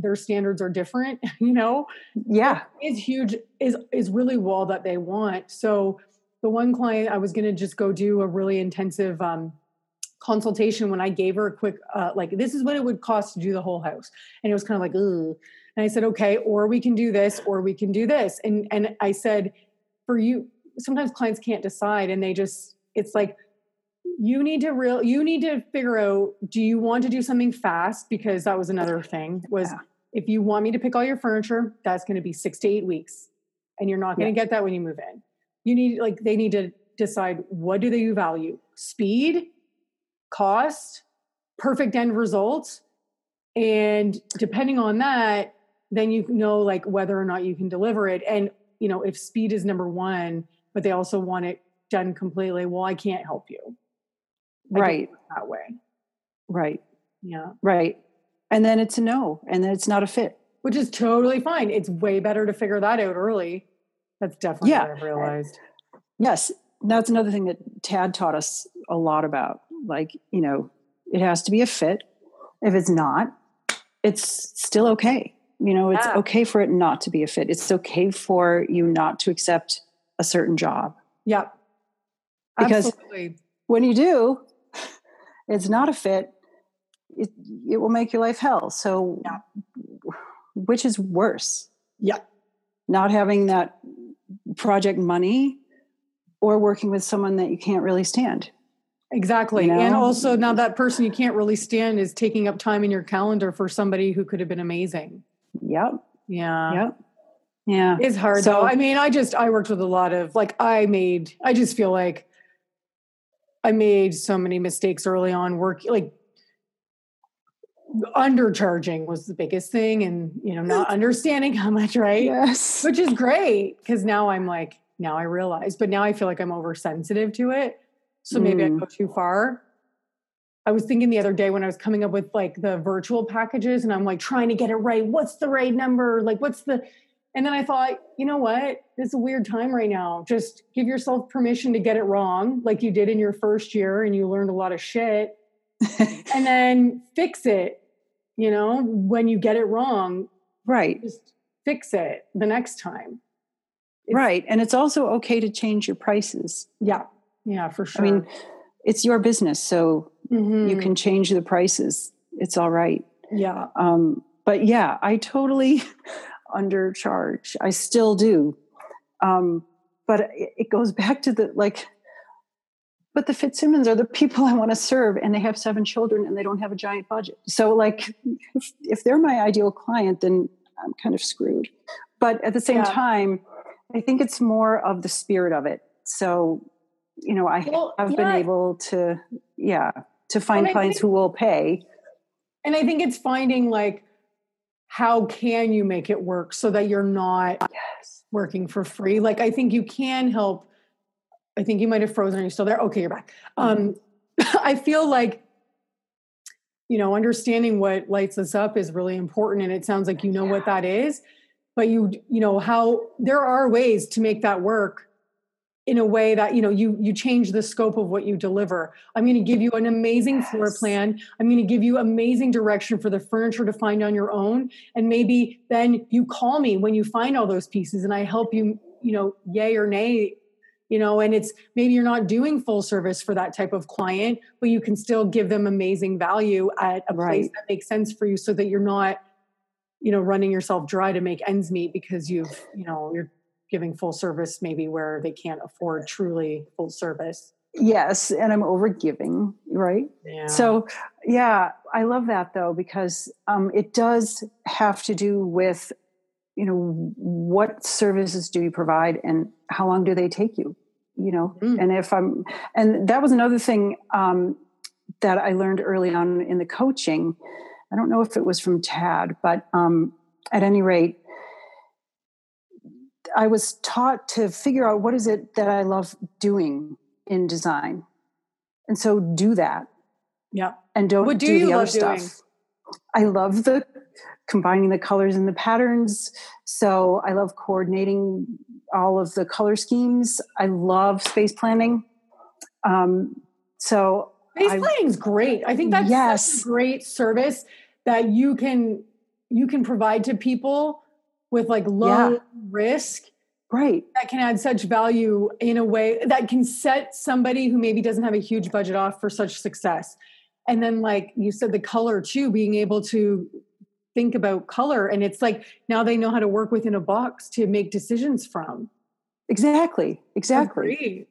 their standards are different, you know, yeah is huge is is really all that they want. So the one client I was going to just go do a really intensive um consultation when I gave her a quick uh like this is what it would cost to do the whole house. And it was kind of like Ugh. and I said okay, or we can do this or we can do this. And and I said for you sometimes clients can't decide and they just it's like you need to real you need to figure out do you want to do something fast? Because that was another thing was Yeah. if you want me to pick all your furniture that's going to be 6 to 8 weeks and you're not going to get that when you move in. You need like they need to decide what do they value? Speed cost perfect end result and depending on that then you know like whether or not you can deliver it. And you know if speed is number 1 but they also want it done completely well i can't help you right. that way. Right. Yeah. Right. And then it's a no and then it's not a fit. Which is totally fine. It's way better to figure that out early. That's definitely Yeah. what i've realized. Yes. That's another thing that tad taught us a lot about. Like you know it has to be a fit. If it's not it's still okay. You know it's Yeah. okay for it not to be a fit. It's okay for you not to accept a certain job. Yep. Because- absolutely. when you do it's not a fit. It, it will make your life hell. So Yeah. which is worse? Yeah. Not having that project money or working with someone that you can't really stand. Exactly. You and also now that person you can't really stand is taking up time in your calendar for somebody who could have been amazing. Yep. Yeah. Yep. Yeah. It's hard So- though. I mean, I just I worked with a lot of like I made I just feel like I made so many mistakes early on work like undercharging was the biggest thing and you know not understanding how much right? Yes. Which is great because now I'm like now I realize but now I feel like I'm oversensitive to it so maybe I Mm. go too far. I was thinking the other day when I was coming up with like the virtual packages and I'm like trying to get it right what's the right number? Like what's the and then I thought, you know what? This is a weird time right now. Just give yourself permission to get it wrong, like you did in your first year and you learned a lot of shit, and then fix it. You know, when you get it wrong, right just fix it the next time. It's- right and it's also okay to change your prices Yeah. Yeah, for sure. i mean it's your business so you Mhm. can change the prices it's all right yeah. um, but yeah i totally undercharge i still do. Um, but it, goes back to the like but the fitzsimmons are the people i want to serve and they have seven children and they don't have a giant budget. So like if, if they're my ideal client then i'm kind of screwed. But at the same Yeah. time i think it's more of the spirit of it. So you know i Well, have been able to yeah to find clients think- who will pay. And I think it's finding like how can you make it work so that you're not working for free? Like I think you can help. I think you might have frozen. Are you still there? Okay, you're back. Um, I feel like you know understanding what lights us up is really important and it sounds like you know what that is but you you know how there are ways to make that work in a way that you know you you change the scope of what you deliver i'm going to give you an amazing yes. floor plan i'm going to give you amazing direction for the furniture to find on your own and maybe then you call me when you find all those pieces and i help you you know yay or nay you know and it's maybe you're not doing full service for that type of client but you can still give them amazing value at a right. place that makes sense for you so that you're not you know running yourself dry to make ends meet because you've you know you're giving full service maybe where they can't afford truly full service. Yes and i'm over giving right? Yeah. so yeah i love that though because um, it does have to do with you know what services do you provide and how long do they take you you know? Mm. and if i'm and that was another thing um, that i learned early on in the coaching. I don't know if it was from tad but um, at any rate i was taught to figure out what is it that i love doing in design and so do that yeah and don't what do, do the other stuff doing? i love the combining the colors and the patterns. So I love coordinating all of the color schemes. I love space planning. Um, so space planning is great. I think that's yes. a great service that you can you can provide to people with like low yeah. risk right that can add such value in a way that can set somebody who maybe doesn't have a huge budget off for such success and then like you said the color too being able to think about color and it's like now they know how to work within a box to make decisions from exactly exactly Agreed.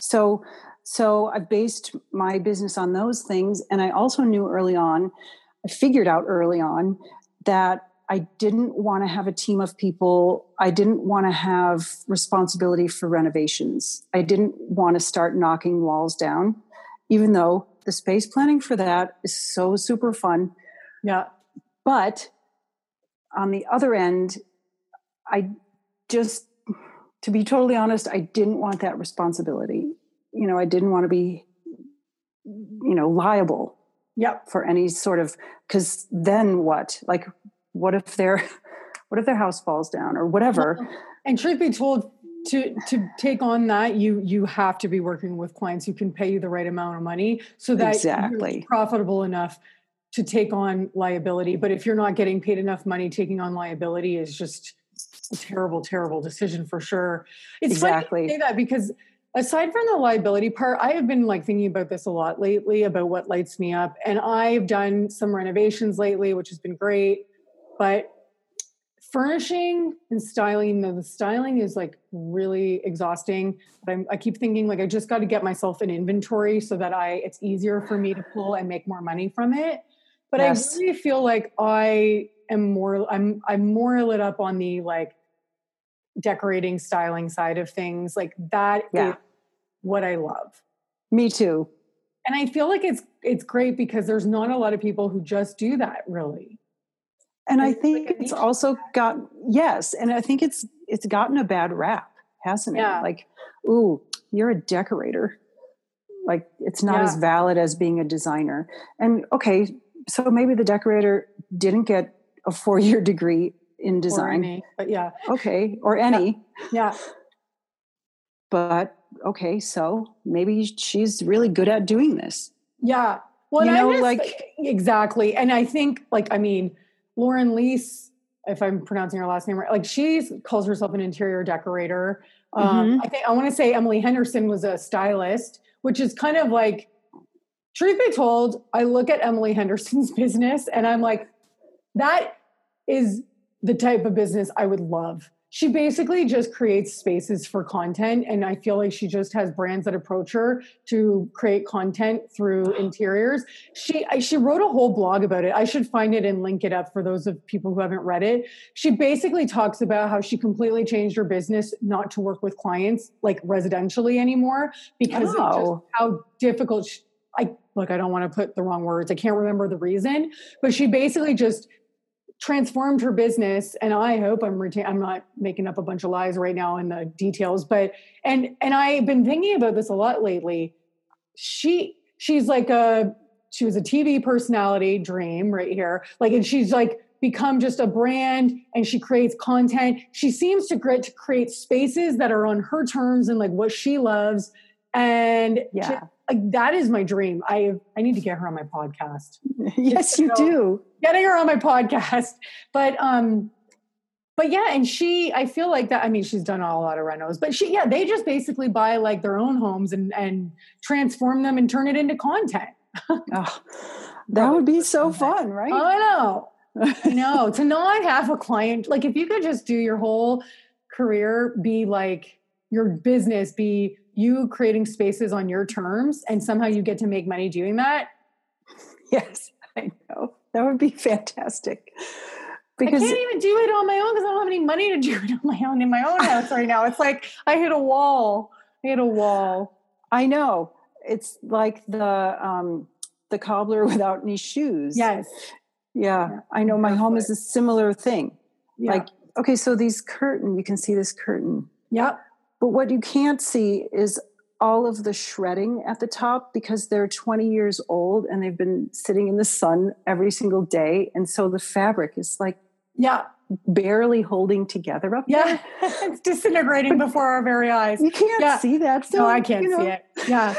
so so i based my business on those things and i also knew early on i figured out early on that i didn't want to have a team of people i didn't want to have responsibility for renovations i didn't want to start knocking walls down even though the space planning for that is so super fun yeah but on the other end, I just, to be totally honest, I didn't want that responsibility. You know, I didn't want to be, you know, liable. Yep. For any sort of, because then what? Like, what if their, what if their house falls down or whatever? And truth be told, to to take on that you you have to be working with clients who can pay you the right amount of money so that exactly. you're profitable enough to take on liability. But if you're not getting paid enough money, taking on liability is just a terrible, terrible decision for sure. It's exactly. say that because aside from the liability part, I have been like thinking about this a lot lately about what lights me up. And I've done some renovations lately, which has been great. But furnishing and styling the styling is like really exhausting but I'm, i keep thinking like i just got to get myself an inventory so that i it's easier for me to pull and make more money from it but yes. I really feel like I am more I'm I'm more lit up on the like decorating styling side of things. Like that yeah. is what I love. Me too. And I feel like it's it's great because there's not a lot of people who just do that really. And I think like it's also got yes, and I think it's it's gotten a bad rap, hasn't yeah. it? Like, ooh, you're a decorator. Like it's not yeah. as valid as being a designer. And okay, so maybe the decorator didn't get a four year degree in design. Any, but yeah. Okay. Or any. Yeah. yeah. But okay, so maybe she's really good at doing this. Yeah. Well, you know, like exactly. And I think, like, I mean, Lauren Liess, if I'm pronouncing her last name right, like she calls herself an interior decorator. Um, mm-hmm. I think I want to say Emily Henderson was a stylist, which is kind of like truth be told, I look at Emily Henderson's business and I'm like, that is the type of business I would love. She basically just creates spaces for content. And I feel like she just has brands that approach her to create content through interiors. She she wrote a whole blog about it. I should find it and link it up for those of people who haven't read it. She basically talks about how she completely changed her business not to work with clients like residentially anymore because oh. of how difficult she, I look, I don't want to put the wrong words. I can't remember the reason, but she basically just transformed her business and i hope i'm retain i'm not making up a bunch of lies right now in the details but and and i've been thinking about this a lot lately she she's like a she was a TV personality dream right here. Like and she's like become just a brand and she creates content. She seems to create to create spaces that are on her terms and like what she loves. And Yeah. That is my dream. I I need to get her on my podcast. yes, you do. Getting her on my podcast. But um but yeah, and she, I feel like that. I mean, she's done a lot of renos, but she, yeah, they just basically buy like their own homes and and transform them and turn it into content. Oh, that would be so fun, right? I know, I know. to not have a client, like if you could just do your whole career be like your business, be you creating spaces on your terms, and somehow you get to make money doing that. yes, I know. That would be fantastic. because I can't even do it on my own because I don't have any money to do it on my own in my own house right now. It's like I hit a wall. I hit a wall. I know it's like the um, the cobbler without any shoes. Yes. yeah. Yeah, I know. My home is a similar thing. Yeah. Like, okay, so these curtain, you can see this curtain, Yep. But what you can't see is all of the shredding at the top because they're 20 years old and they've been sitting in the sun every single day, and so the fabric is like Yeah. barely holding together up Yeah. there. it's disintegrating before our very eyes. You can't Yeah. see that. No, so, I can't you see it. Yeah.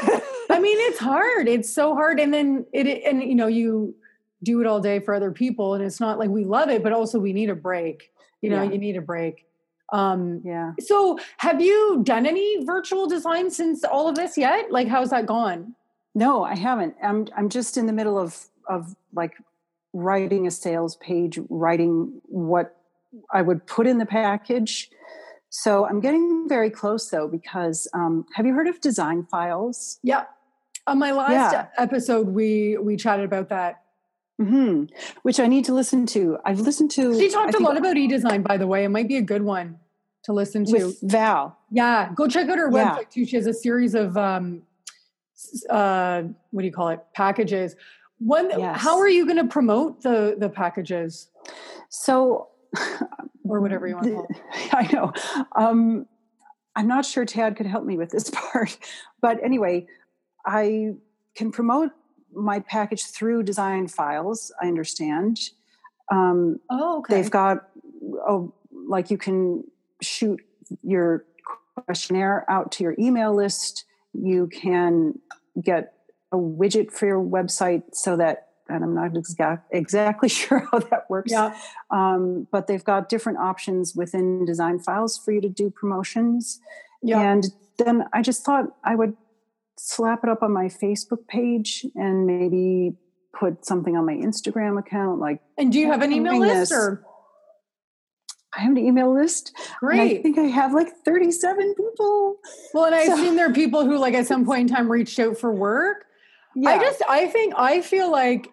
I mean, it's hard. It's so hard. And then it, and you know, you do it all day for other people and it's not like we love it, but also we need a break. You know, Yeah. you need a break. Um, yeah. so have you done any virtual design since all of this yet? Like, how's that gone? No, I haven't. I'm I'm just in the middle of of like writing a sales page, writing what I would put in the package. So I'm getting very close though because um, have you heard of design files? Yeah. On my last Yeah. episode, we we chatted about that. Hmm Which I need to listen to. I've listened to. She talked a lot about e-design, by the way. It might be a good one to listen to. with Val. Yeah, go check out her Yeah. website too. She has a series of um, uh, what do you call it? Packages. One, Yes. how are you going to promote the the packages So or whatever you want to call it? I know. Um, I'm not sure Tad could help me with this part, but anyway, I can promote my package through design files. I understand. Um, Oh, okay. They've got, oh, like you can shoot your questionnaire out to your email list. You can get a widget for your website so that, and I'm not exact, exactly sure how that works yeah, um, but they've got different options within design files for you to do promotions. yeah. And then I just thought I would slap it up on my Facebook page and maybe put something on my Instagram account. Like And do you have an email list this. or I have an email list. and I think I have like 37 people. Well, and I So- assume there are people who, like, at some point in time, reached out for work. Yeah. I just, I think, I feel like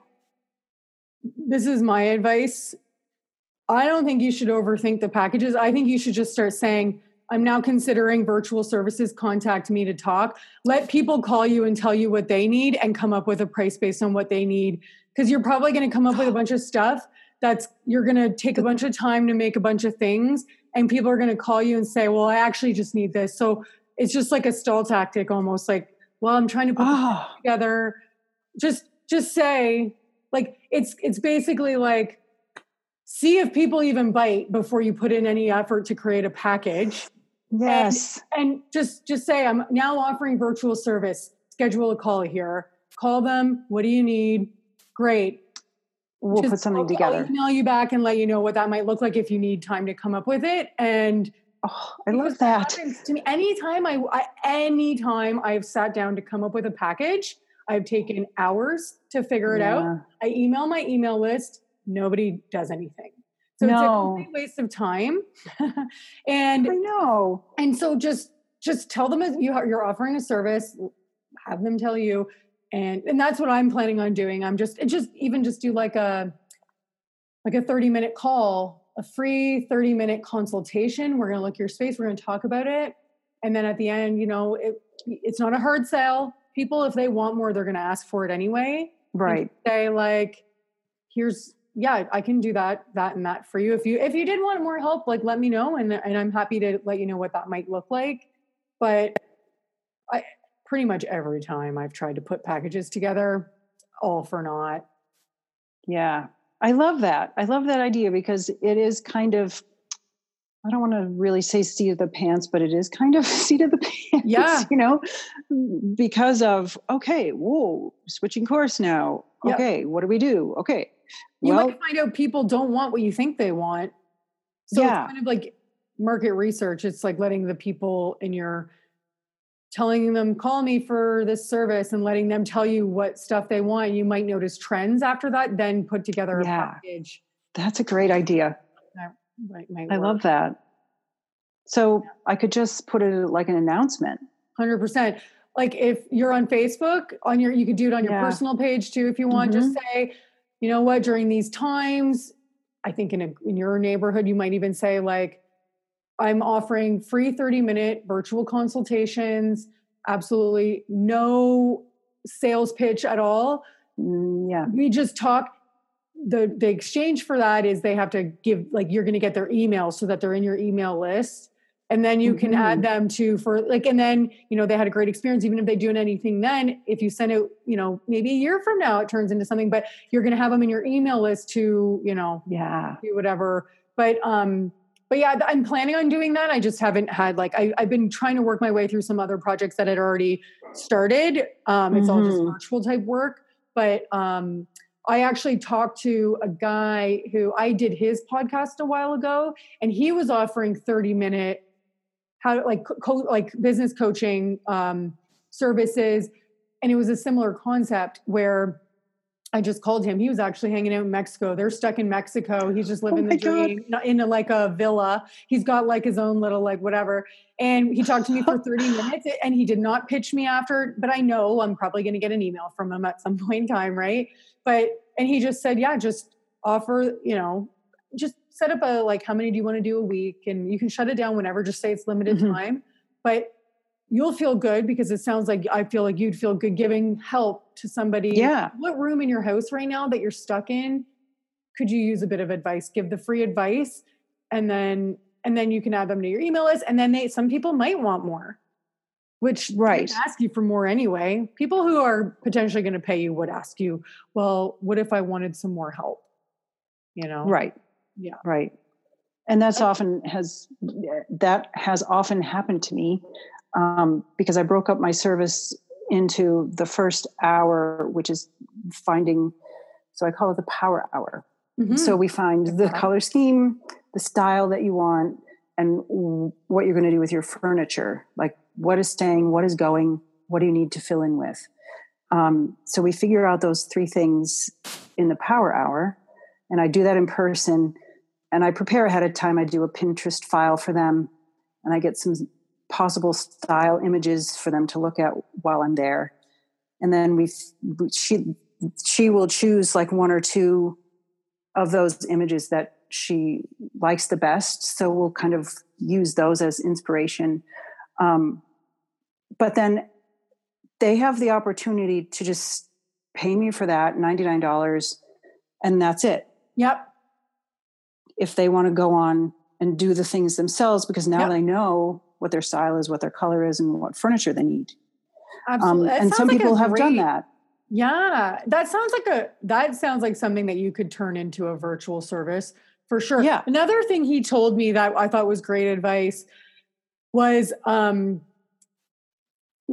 this is my advice. I don't think you should overthink the packages. I think you should just start saying, I'm now considering virtual services. Contact me to talk. Let people call you and tell you what they need and come up with a price based on what they need. Because you're probably going to come up with a bunch of stuff that's, you're going to take a bunch of time to make a bunch of things. And people are going to call you and say, Well, I actually just need this. So it's just like a stall tactic almost like, Well, I'm trying to put oh, together just just say like it's it's basically like see if people even bite before you put in any effort to create a package yes. and just just say i'm now offering virtual service schedule a call here call them what do you need great we'll Just- put something I'll- together. I'll email you back and let you know what that might look like if you need time to come up with it and oh, I love that. happens to me anytime I, I anytime I've sat down to come up with a package, I've taken hours to figure it out. I email my email list. Nobody does anything. So it's a No. complete waste of time. and I know. and so just just tell them you are, you're offering a service. Have them tell you, and and that's what I'm planning on doing. I'm just just even just do like a like a 30 minute call, a free 30 minute consultation. We're gonna look your space. We're gonna talk about it, and then at the end, you know, it it's not a hard sell. People, if they want more, they're gonna ask for it anyway Right. say like here's yeah i can do that that and that for you if you if you did want more help like let me know and and i'm happy to let you know what that might look like but i pretty much every time I've tried to put packages together, all for naught. Yeah. I love that. I love that idea because it is kind of I don't want to really say seat of the pants, but it is kind of seat of the pants. Yeah. You know, because of, okay, whoa, switching course now. Yep. Okay, what do we do? Okay. You well, might find out people don't want what you think they want. So Yeah. it's kind of like market research. It's like letting the people in your telling them call me for this service and letting them tell you what stuff they want. You might notice trends after that, then put together a package. that's a great idea. That might, might I love that. So I could just put it like an announcement. Hundred percent. Like if you're on Facebook, on your you could do it on your Yeah. personal page too if you want. Just mm-hmm. say, you know what, during these times, I think in a in your neighborhood, you might even say like, I'm offering free 30 minute virtual consultations, absolutely no sales pitch at all. Mm, yeah. We just talk. The the exchange for that is they have to give like you're gonna get their email so that they're in your email list and then you can add them to for like and then you know they had a great experience even if they do anything then if you send it you know maybe a year from now it turns into something but you're going to have them in your email list to you know Yeah. do whatever. But um but yeah i'm planning on doing that. I just haven't had like I, i've been trying to work my way through some other projects that had already started. Um it's all just Mhm. virtual type work. But um I actually talked to a guy who I did his podcast a while ago, and he was offering 30 minute how like co- like business coaching um, services, and it was a similar concept where I just called him. He was actually hanging out in Mexico. They're stuck in Mexico. He's just living Oh the dream not in a, like a villa. He's got like his own little like whatever. And he talked to me for 30 minutes and he did not pitch me after, but I know I'm probably going to get an email from him at some point in time, right? But and he just said, "Yeah, just offer, you know, just set up a like how many do you want to do a week and you can shut it down whenever, just say it's limited Mhm. time." But you'll feel good because it sounds like I feel like you'd feel good giving help to somebody. Yeah. What room in your house right now that you're stuck in could you use a bit of advice? Give the free advice and then and then you can add them to your email list and then they some people might want more. Which Right. ask you for more anyway. People who are potentially going to pay you would ask you, well, what if I wanted some more help? You know? Right. Yeah. Right. And that's often has that has often happened to me um, because I broke up my service into the first hour, which is finding. So I call it the power hour. Mhm. So we find the color scheme, the style that you want, and what you're going to do with your furniture. Like what is staying, what is going, what do you need to fill in with. Um, so we figure out those three things in the power hour, and I do that in person. And I prepare ahead of time. I do a Pinterest file for them, and I get some possible style images for them to look at while I'm there. And then we, she, she will choose like one or two of those images that she likes the best. So we'll kind of use those as inspiration. Um, but then they have the opportunity to just pay me for that $99 and that's it. Yep. If they want to go on and do the things themselves, because now Yep. they know what their style is, what their color is, and what furniture they need. Um, Absolutely. That and some like people have done great- that. Yeah, that sounds like a that sounds like something that you could turn into a virtual service for sure. Yeah. Another thing he told me that I thought was great advice was um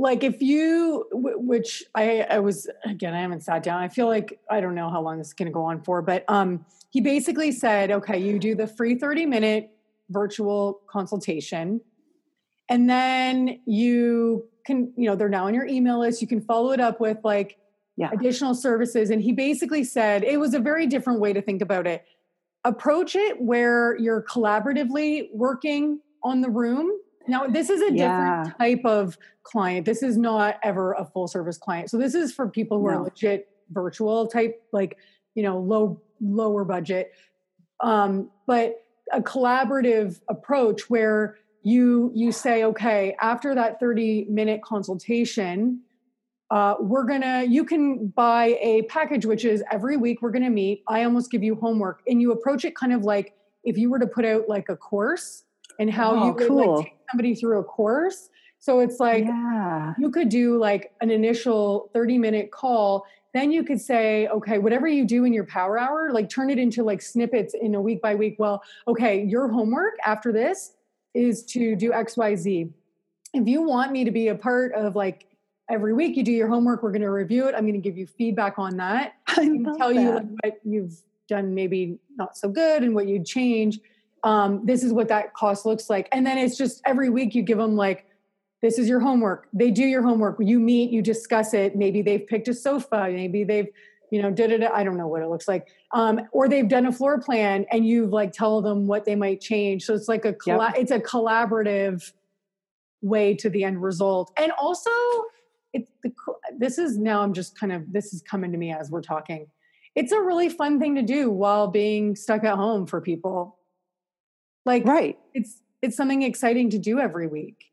like if you wh- which I I was again I haven't sat down. I feel like I don't know how long this is going to go on for, but um he basically said, okay, you do the free 30 minute virtual consultation and then you can you know they're now on your email list you can follow it up with like Yeah. additional services and he basically said it was a very different way to think about it approach it where you're collaboratively working on the room now this is a Yeah. different type of client. This is not ever a full service client. So this is for people who are legit virtual type like you know low lower budget. Um, but a collaborative approach where you you say okay after that 30 minute consultation uh, we're gonna you can buy a package which is every week we're gonna meet. I almost give you homework. And you approach it kind of like if you were to put out like a course and how Oh, you could cool. like take somebody through a course So it's like yeah. you could do like an initial 30 minute call. Then you could say, okay, whatever you do in your power hour, like turn it into like snippets in a week by week. Well, okay, your homework after this is to do XYZ. If you want me to be a part of like every week you do your homework, we're going to review it. I'm going to give you feedback on that. I tell that. you like, what you've done maybe not so good and what you'd change. Um, this is what that cost looks like. And then it's just every week you give them like, this is your homework. They do your homework. You meet, you discuss it. Maybe they've picked a sofa. Maybe they've, you know, did it. I don't know what it looks like. Um, or they've done a floor plan and you've like tell them what they might change. So it's like a, colla- yep. it's a collaborative way to the end result. And also it's the, this is now I'm just kind of, this is coming to me as we're talking. It's a really fun thing to do while being stuck at home for people. Like, right. It's, it's something exciting to do every week.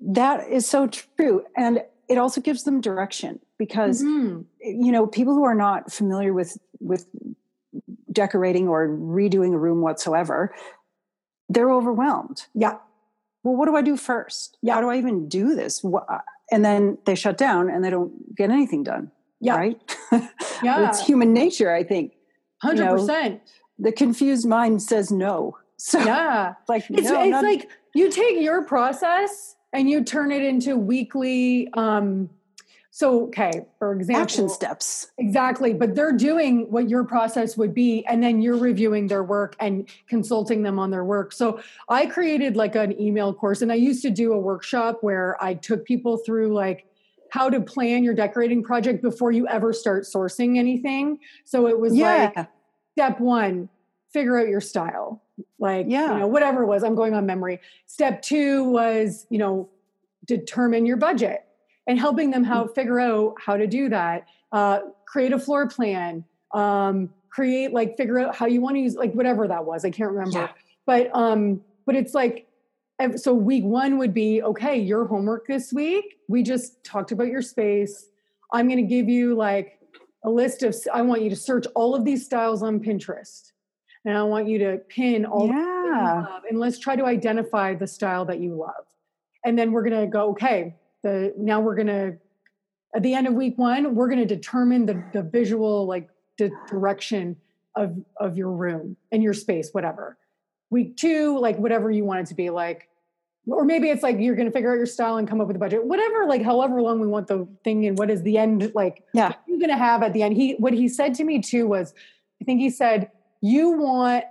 That is so true. And it also gives them direction because mm-hmm. you know people who are not familiar with with decorating or redoing a room whatsoever they're overwhelmed yeah well what do i do first yeah. how do i even do this and then they shut down and they don't get anything done yeah right yeah it's human nature i think 100% you know, the confused mind says no so yeah. like it's, no, it's not, like you take your process and you turn it into weekly um so okay for example action steps. Exactly but they're doing what your process would be and then you're reviewing their work and consulting them on their work. So i created like an email course and i used to do a workshop where i took people through like how to plan your decorating project before you ever start sourcing anything. So it was yeah. like step one figure out your style like yeah. you know whatever it was i'm going on memory. Step two was you know determine your budget and helping them how figure out how to do that. Uh, create a floor plan um, create like figure out how you want to use like whatever that was i can't remember. Yeah. but um but it's like so week one would be okay your homework this week we just talked about your space. I'm going to give you like a list of i want you to search all of these styles on pinterest and I want you to pin all yeah. and let's try to identify the style that you love. And then we're going to go, okay, the now we're going to at the end of week 1, we're going to determine the the visual like the direction of of your room and your space whatever. Week 2, like whatever you want it to be like or maybe it's like you're going to figure out your style and come up with a budget whatever like however long we want the thing and what is the end like yeah you're going to have at the end he what he said to me too was i think he said you want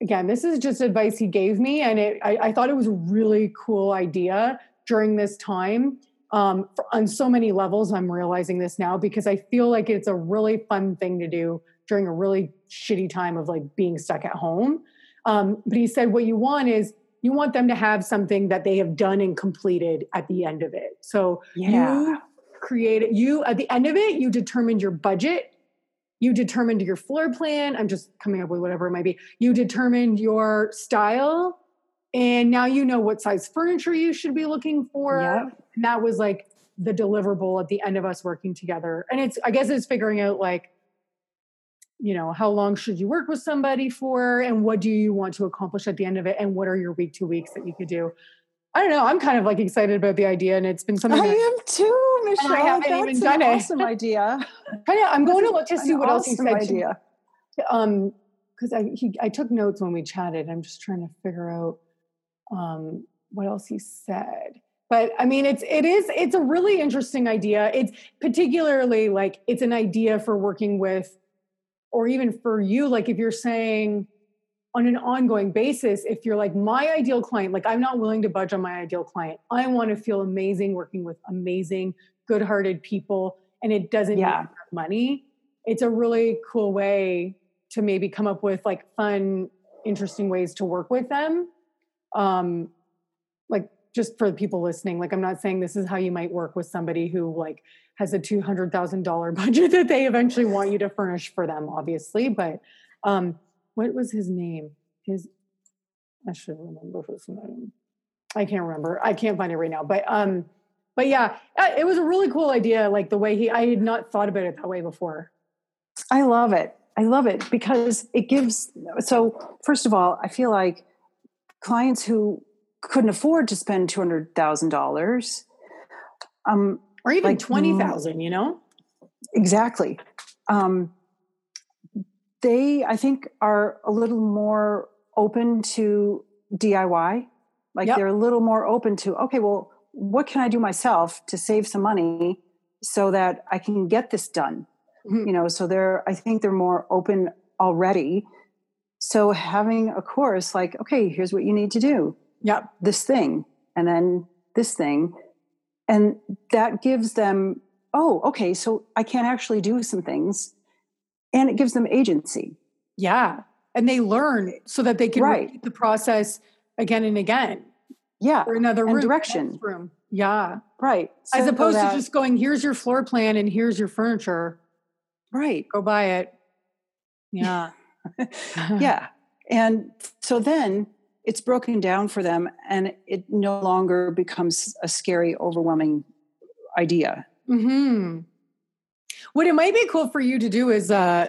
again this is just advice he gave me and it, I, I, thought it was a really cool idea during this time um, for, on so many levels i'm realizing this now because i feel like it's a really fun thing to do during a really shitty time of like being stuck at home um, but he said what you want is you want them to have something that they have done and completed at the end of it so yeah. you create it you at the end of it you determined your budget you determined your floor plan i'm just coming up with whatever it might be. You determined your style and now you know what size furniture you should be looking for. Yep. and that was like the deliverable at the end of us working together. And it's i guess it's figuring out like you know how long should you work with somebody for and what do you want to accomplish at the end of it and what are your week to weeks that you could do I don't know. I'm kind of like excited about the idea, and it's been something. I am too, Michelle. I haven't That's even done an it. Awesome idea. kind of. I'm going to look to see what awesome else he said. Idea. To, um, because I he, I took notes when we chatted. I'm just trying to figure out um what else he said. But I mean, it's it is it's a really interesting idea. It's particularly like it's an idea for working with, or even for you. Like if you're saying on an ongoing basis if you're like my ideal client like i'm not willing to budge on my ideal client. I want to feel amazing working with amazing good-hearted people and it doesn't yeah. need money. It's a really cool way to maybe come up with like fun interesting ways to work with them. Um like just for the people listening like i'm not saying this is how you might work with somebody who like has a $200000 budget that they eventually want you to furnish for them obviously but um what was his name? His I should remember his name. I can't remember. I can't find it right now. But um, but yeah, uh, it was a really cool idea. Like the way he, I had not thought about it that way before. I love it. I love it because it gives. So first of all, I feel like clients who couldn't afford to spend two hundred thousand dollars. Um, or even like, twenty thousand. You know, exactly. Um, they, I think, are a little more open to DIY. Like Yep. they're a little more open to, okay, well, what can I do myself to save some money so that I can get this done? Mhm. You know, so they're, I think they're more open already. So having a course like, okay, here's what you need to do Yep. this thing and then this thing. And that gives them, oh, okay, so I can actually do some things. And it gives them agency. Yeah. And they learn so that they can Right. repeat the process again and again. Yeah, Or another And room. direction. Room. Yeah. right. As opposed that- to just going, here's your floor plan and here's your furniture. right. Go buy it. Yeah. yeah. And so then it's broken down for them and it no longer becomes a scary, overwhelming idea. Hmm. What it might be cool for you to do is uh,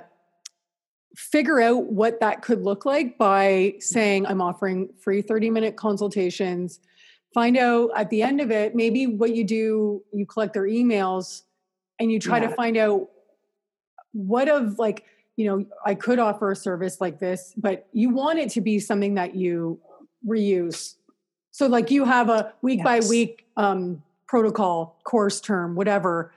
figure out what that could look like by saying, "I'm offering free 30 minute consultations." Find out at the end of it, maybe what you do, you collect their emails, and you try to find out what of like you know I could offer a service like this, but you want it to be something that you reuse. So like you have a week by week um, protocol course term, whatever.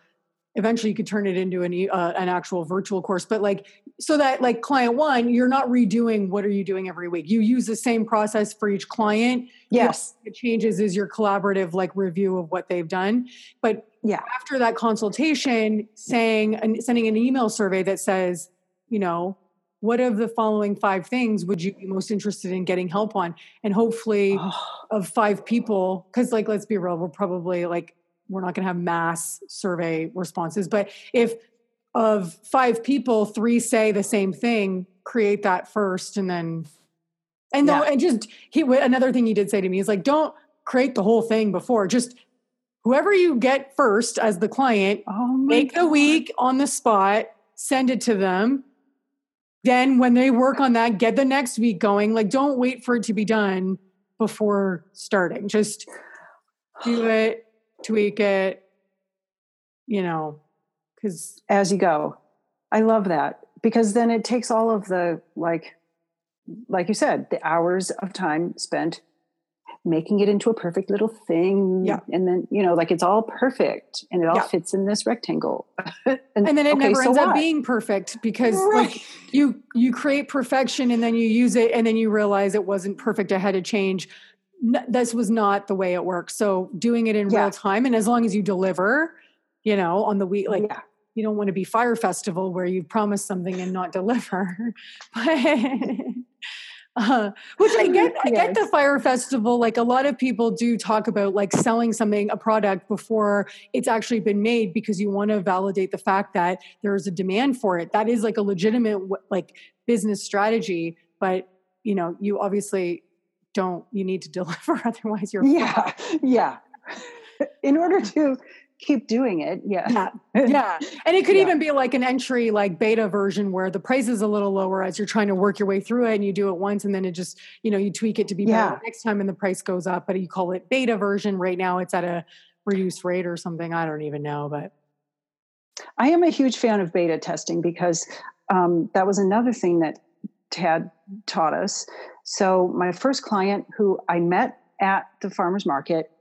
Eventually, you could turn it into an uh, an actual virtual course, but like so that like client one, you're not redoing what are you doing every week. You use the same process for each client. Yes. It changes is your collaborative like review of what they've done. But Yeah. after that consultation, saying and sending an email survey that says, you know, what of the following five things would you be most interested in getting help on? And hopefully Oh, of five people, because like let's be real, we're probably like we're not going to have mass survey responses, but if of five people, three say the same thing, create that first, and then and Yeah. and just he another thing he did say to me is like, don't create the whole thing before, just whoever you get first as the client, oh make the week on the spot, send it to them. Then when they work on that, get the next week going. Like don't wait for it to be done before starting. Just do it, tweak it, you know, because as you go. I love that because then it takes all of the like like you said, the hours of time spent making it into a perfect little thing. Yeah. And then, you know, like it's all perfect and it all Yeah. fits in this rectangle. and then it okay, never so ends up being perfect because Right. like you you create perfection and then you use it and then you realize it wasn't perfect. I had to change. This was not the way it works. So doing it in Yeah. real time and as long as you deliver, you know, on the week, like yeah. you don't want to be Fyre Festival where you promise something and not deliver. but uh, which I get, I get the Fyre Festival. Like a lot of people do talk about like selling something, a product before it's actually been made because you want to validate the fact that there is a demand for it. That is like a legitimate like business strategy, but you know, you obviously don't. You need to deliver, otherwise you're Yeah. Yeah. In order to keep doing it. Yeah. yeah yeah and it could Yeah. even be like an entry like beta version where the price is a little lower as you're trying to work your way through it and you do it once and then it just you know you tweak it to be better Yeah. the next time and the price goes up but you call it beta version right now it's at a reduced rate or something i don't even know but I am a huge fan of beta testing because um, that was another thing that Tad taught us. So, my first client who I met at the farmer's market,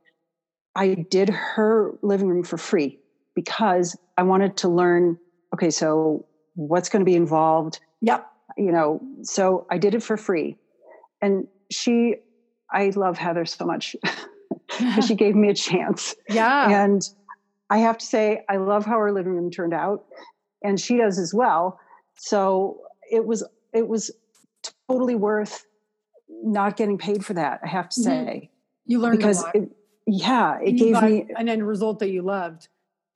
I did her living room for free because I wanted to learn okay, so what's going to be involved? yep You know, so I did it for free. And she, I love Heather so much because she gave me a chance. yeah And I have to say, I love how our living room turned out, and she does as well. So it was it was totally worth not getting paid for that. I have to Mhm. say you learned because a lot. it, yeah, it you gave me an end result that you loved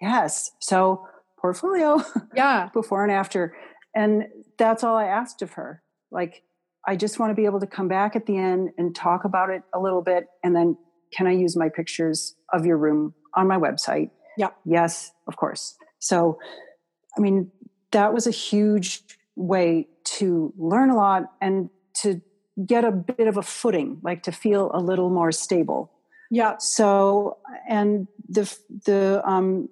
yes. So portfolio yeah before and after, and that's all I asked of her. Like I just want to be able to come back at the end and talk about it a little bit, and then can I use my pictures of your room on my website? Yeah. Yes, of course. So, I mean, that was a huge way to learn a lot and to get a bit of a footing, like to feel a little more stable. Yeah. So, and the the um,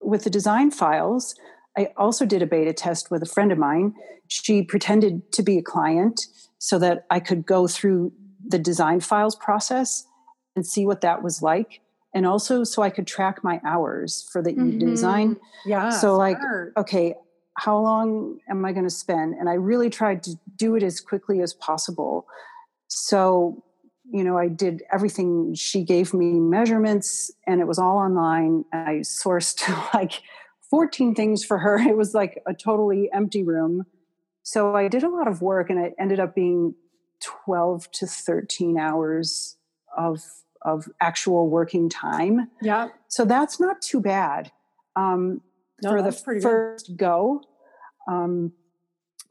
with the design files, I also did a beta test with a friend of mine. She pretended to be a client so that I could go through the design files process and see what that was like. And also so I could track my hours for the Mhm. design. Yeah. So, like, smart. Okay, how long am I going to spend? And I really tried to do it as quickly as possible. So, you know, I did everything. She gave me measurements and it was all online. I sourced like 14 things for her. It was like a totally empty room. So I did a lot of work and it ended up being 12 to 13 hours of of actual working time. yeah. So that's not too bad um, No, for the pretty good. first go. Um,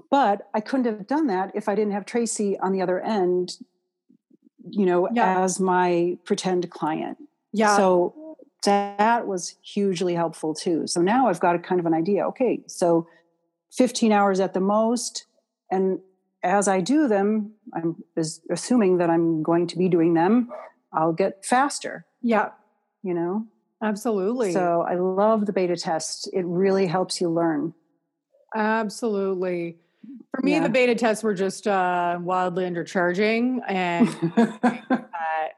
but I couldn't have done that if I didn't have Tracy on the other end, you know, Yeah. as my pretend client. Yeah. So that was hugely helpful too. So now I've got a kind of an idea. Okay, so 15 hours at the most. And as I do them, I'm as- assuming that I'm going to be doing them, I'll get faster, yeah. you know? Absolutely. So I love the beta test. It really helps you learn. Absolutely. For me, Yeah. the beta tests were just uh, wildly undercharging, and that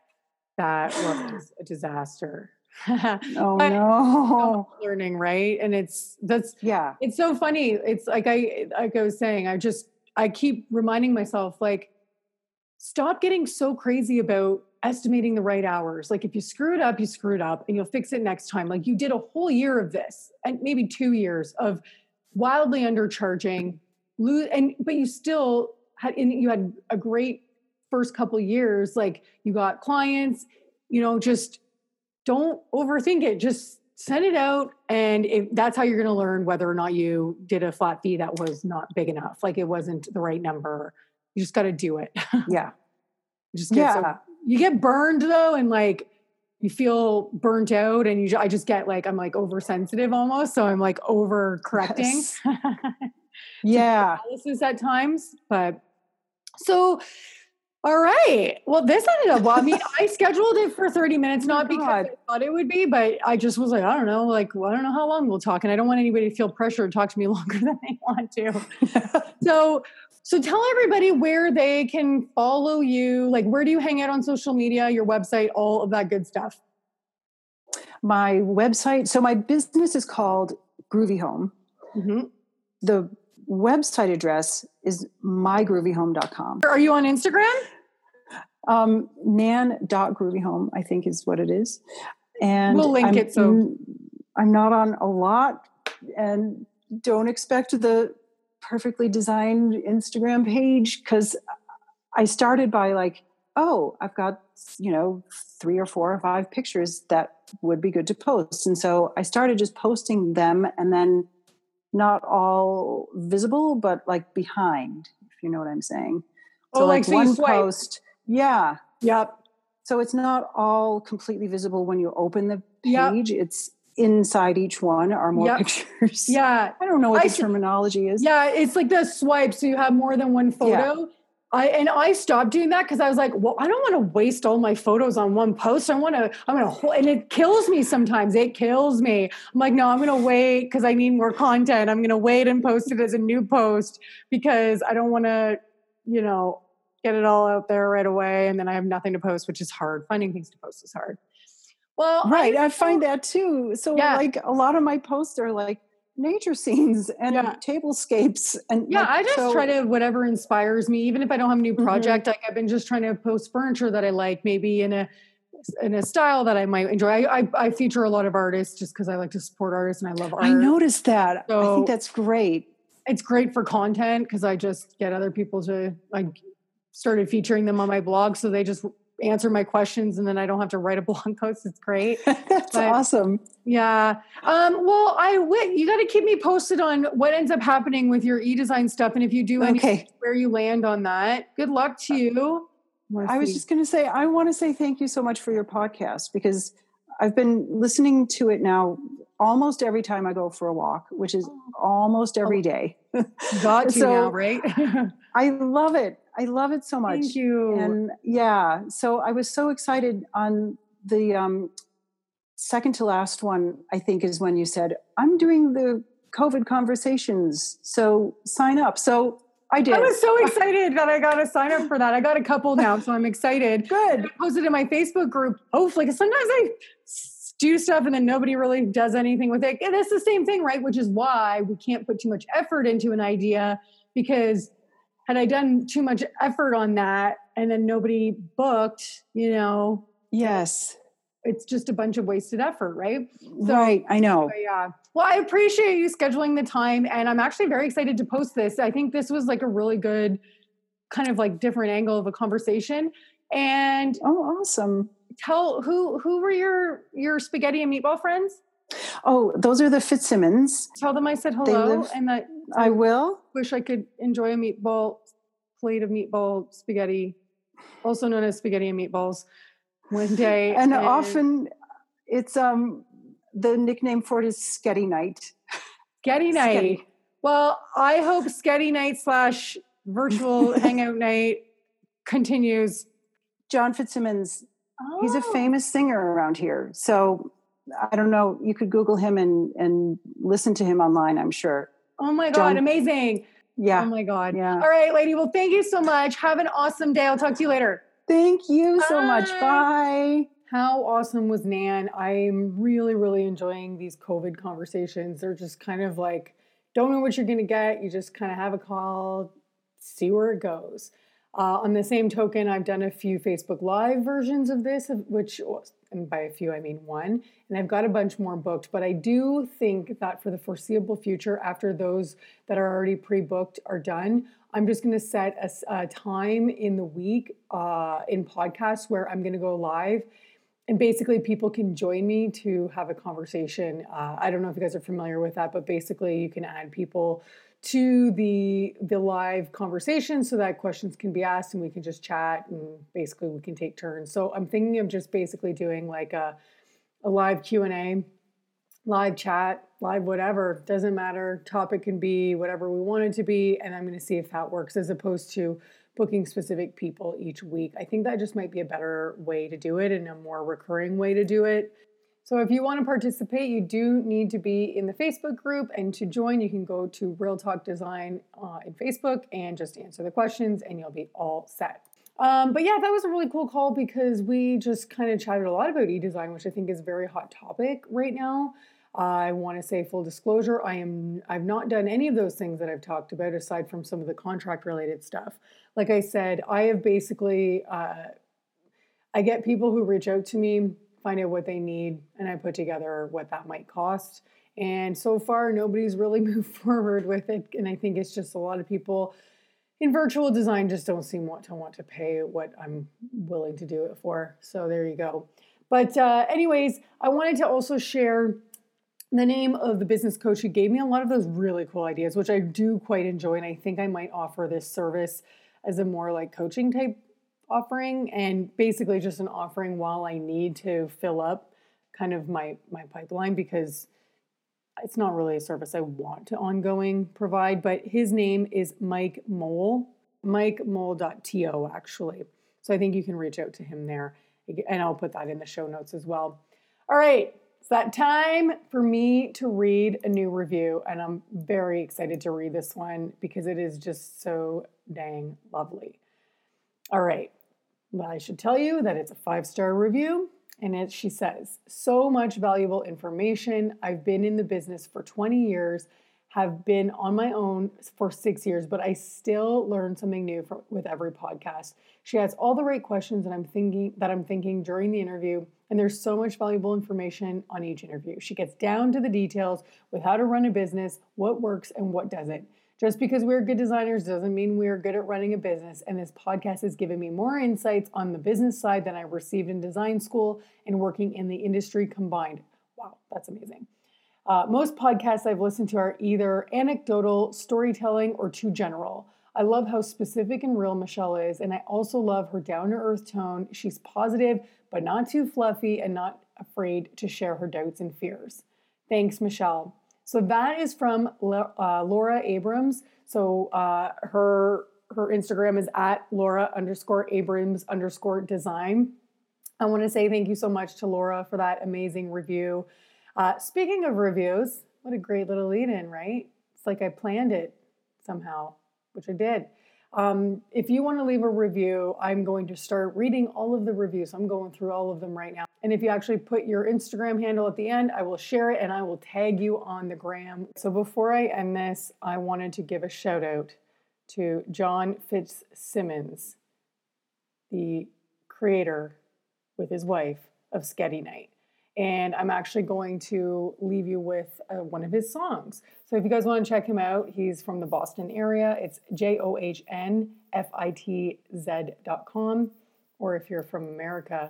that was a disaster. oh no. Learning, right? And it's that's Yeah. it's so funny. It's like I like I was saying, I just I keep reminding myself like stop getting so crazy about estimating the right hours. Like if you screw it up, you screw it up and you'll fix it next time. Like you did a whole year of this and maybe 2 years of wildly undercharging lose and but you still had and you had a great first couple years like you got clients, you know, just don't overthink it. Just send it out and if that's how you're going to learn whether or not you did a flat fee that was not big enough like it wasn't the right number you just got to do it Yeah. Just get so- Yeah. you get burned though and like you feel burnt out and you i just get like i'm like oversensitive almost so i'm like over correcting Yes. Yeah. analysis at times but so all right well this ended up well i mean i scheduled it for 30 minutes oh not because God. i thought it would be but i just was like i don't know like well, i don't know how long we'll talk and i don't want anybody to feel pressure to talk to me longer than they want to so so tell everybody where they can follow you like where do you hang out on social media your website all of that good stuff my website. So my business is called Groovy Home. Mhm. The website address is mygroovyhome.com. are you on instagram Um, nan.groovyhome, I think is what it is. And We'll link I'm, it, so- I'm not on a lot and don't expect the perfectly designed Instagram page because I started by like, oh, I've got, you know, three or four or five pictures that would be good to post. And so I started just posting them and then not all visible, but like behind, if you know what I'm saying. Oh, like, so one post, yeah. yep So it's not all completely visible when you open the Yep. page. It's inside each one are more Yep. pictures. yeah I don't know what I the terminology is. Yeah, it's like the swipe, so you have more than one photo. I and I stopped doing that because I was like, well, I don't want to waste all my photos on one post. I want to, I'm gonna, and it kills me sometimes. It kills me. I'm like, no, I'm gonna wait because I need more content. I'm gonna wait and post it as a new post because I don't want to, you know, get it all out there right away, and then I have nothing to post, which is hard. Finding things to post is hard. Well, Right. I'm I find that too. So Yeah. like a lot of my posts are like nature scenes and Yeah. tablescapes and Yeah, like, I just so- try to whatever inspires me, even if I don't have a new Mhm. project. Like I've been just trying to post furniture that I like, maybe in a in a style that I might enjoy. I I, I feature a lot of artists just because I like to support artists and I love art. I noticed that. I think that's great. it's great for content because I just get other people to like started featuring them on my blog, so they just answer my questions and then I don't have to write a blog post. It's great. that's But- awesome. Yeah. Um, well, I you got to keep me posted on what ends up happening with your e-design stuff, and if you do Okay. where you land on that. Good luck to you. I was just going to say, I want to say thank you so much for your podcast because I've been listening to it now almost every time I go for a walk, which is almost every Oh. Got to So- now, right? I love it. I love it so much. Thank you. And yeah, so I was so excited on the um, second to last one, I think, is when you said, I'm doing the COVID conversations. So sign up. So I did. I was so excited that I got to sign up for that. I got a couple now, so I'm excited. good. I posted in my Facebook group, hopefully, because sometimes I do stuff and then nobody really does anything with it. And it's the same thing, right? Which is why we can't put too much effort into an idea because had I done too much effort on that and then nobody booked, you know, Yes. it's just a bunch of wasted effort, right? So- right. I know. But yeah. Well, I appreciate you scheduling the time and I'm actually very excited to post this. I think this was like a really good kind of like different angle of a conversation. And Oh, awesome. tell who who were your your spaghetti and meatball friends? Oh, those are the Fitzsimmons. Tell them I said hello live- and that I will. wish I could enjoy a meatball plate of meatball spaghetti, also known as spaghetti and meatballs, one day. And often it's um the nickname for it is Sketty Night. Sketty night. Sketty. Well, I hope Sketty night slash virtual hangout night continues. John Fitzsimmons, he's a Oh. famous singer around here. So I don't know, you could Google him and and listen to him online, I'm sure. Oh my god, John- amazing! Yeah. Oh my god. Yeah. All right, lady. Well, thank you so much. Have an awesome day. I'll talk to you later. Thank you so much. Bye. Bye. How awesome was Nan? I'm really, really enjoying these COVID conversations. They're just kind of like, don't know what you're going to get. You just kind of have a call, see where it goes. Uh, on the same token, I've done a few Facebook Live versions of this, which, and by a few, I mean one, and I've got a bunch more booked. But I do think that for the foreseeable future, after those that are already pre booked are done, I'm just going to set a time in the week uh, in podcasts where I'm going to go live and basically people can join me to have a conversation uh, i don't know if you guys are familiar with that but basically you can add people to the the live conversation so that questions can be asked and we can just chat and basically we can take turns so i'm thinking of just basically doing like a, a live q&a live chat live whatever doesn't matter topic can be whatever we want it to be and i'm going to see if that works as opposed to booking specific people each week. I think that just might be a better way to do it and a more recurring way to do it. So if you want to participate, you do need to be in the Facebook group and to join you can go to Real Talk Design uh, in Facebook and just answer the questions and you'll be all set. Um, but yeah, that was a really cool call because we just kind of chatted a lot about e-design, which I think is a very hot topic right now. I want to say full disclosure, I am I've not done any of those things that I've talked about aside from some of the contract related stuff. Like I said, I have basically uh, I get people who reach out to me, find out what they need, and I put together what that might cost. And so far, nobody's really moved forward with it. And I think it's just a lot of people in virtual design just don't seem want to want to pay what I'm willing to do it for. So there you go. But uh, anyways, I wanted to also share the name of the business coach who gave me a lot of those really cool ideas, which I do quite enjoy. And I think I might offer this service as a more like coaching type offering and basically just an offering while I need to fill up kind of my my pipeline because it's not really a service I want to ongoing provide, but his name is Mike Mole, mikemole.to actually. So I think you can reach out to him there. And I'll put that in the show notes as well. All right, it's that time for me to read a new review. And I'm very excited to read this one because it is just so dang lovely. All right, well, I should tell you that it's a five star review. And it, she says, so much valuable information. I've been in the business for 20 years, have been on my own for six years, but I still learn something new with every podcast. She has all the right questions that I'm thinking that I'm thinking during the interview, and there's so much valuable information on each interview. She gets down to the details with how to run a business, what works and what doesn't. Just because we're good designers doesn't mean we're good at running a business. And this podcast has given me more insights on the business side than I received in design school and working in the industry combined. Wow, that's amazing. Uh, most podcasts I've listened to are either anecdotal, storytelling, or too general. I love how specific and real Michelle is, and I also love her down to earth tone. She's positive, but not too fluffy and not afraid to share her doubts and fears. Thanks, Michelle. So that is from uh, Laura Abrams. So uh, her her Instagram is at Laura underscore Abrams underscore design. I want to say thank you so much to Laura for that amazing review. Uh, speaking of reviews, what a great little lead in, right? It's like I planned it somehow, which I did. Um, if you want to leave a review, I'm going to start reading all of the reviews. I'm going through all of them right now. And if you actually put your Instagram handle at the end, I will share it and I will tag you on the gram. So before I end this, I wanted to give a shout out to John Fitzsimmons, the creator with his wife of Sketty Night and I'm actually going to leave you with uh, one of his songs. So if you guys want to check him out, he's from the Boston area. It's J O H N F I T Z.com. Or if you're from America,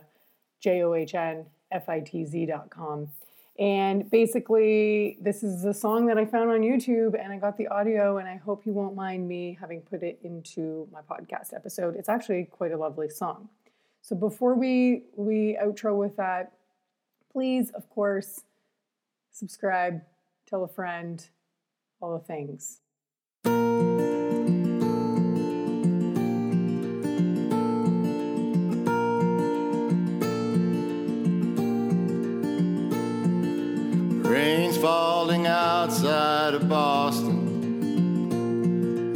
J O H N F I T Z.com. And basically, this is a song that I found on YouTube and I got the audio, and I hope you won't mind me having put it into my podcast episode. It's actually quite a lovely song. So before we we outro with that, please, of course, subscribe, tell a friend, all the things. Of Boston.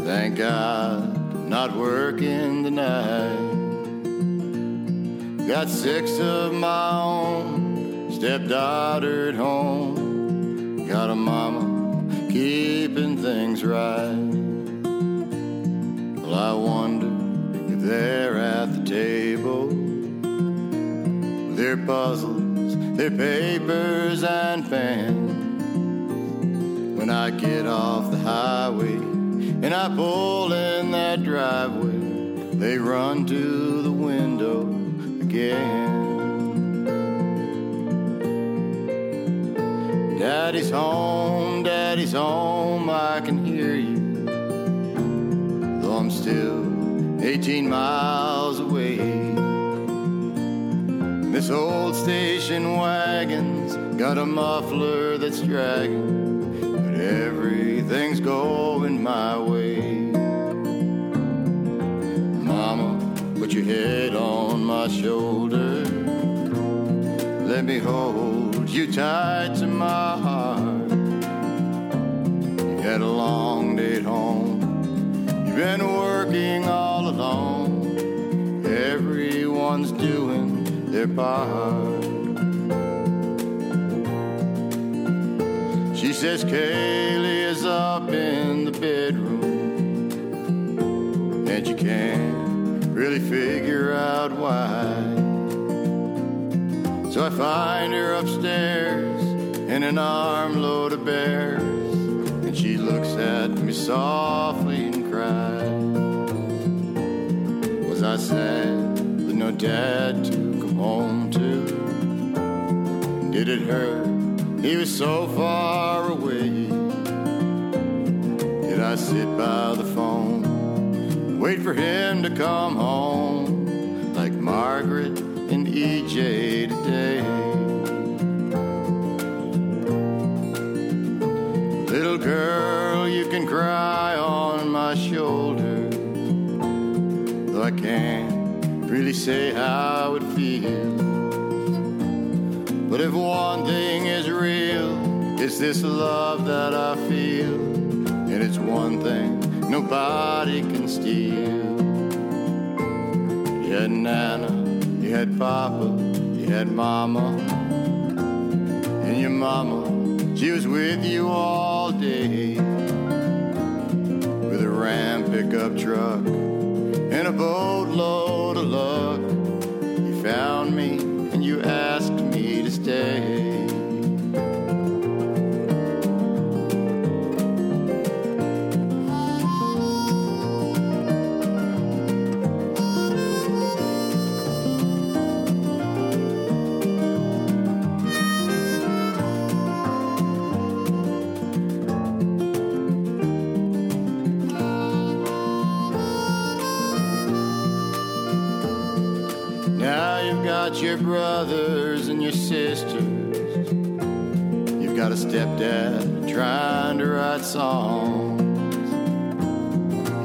Thank God not working tonight. Got six of my own stepdaughter at home. Got a mama keeping things right. Well, I wonder if they're at the table. With their puzzles, their papers, and pens. When I get off the highway and I pull in that driveway, they run to the window again. Daddy's home, Daddy's home, I can hear you. Though I'm still 18 miles away. This old station wagon's got a muffler that's dragging, everything's going my way. Mama, put your head on my shoulder. Let me hold you tight to my heart. You had a long day at home. You've been working all alone. Everyone's doing their part. She says Kaylee is up in the bedroom, and you can't really figure out why. So I find her upstairs in an armload of bears, and she looks at me softly and cries. Was I sad with no dad to come home to? Did it hurt? He was so far away. Did I sit by the phone, wait for him to come home like Margaret? and EJ today. Little girl, you can cry on my shoulder, though I can't really say how it feels. But if one real, it's this love that I feel, and it's one thing nobody can steal. You had Nana you had Papa, you had Mama, and your Mama, she was with you all day. With a Ram pickup truck and a boatload a trying to write songs.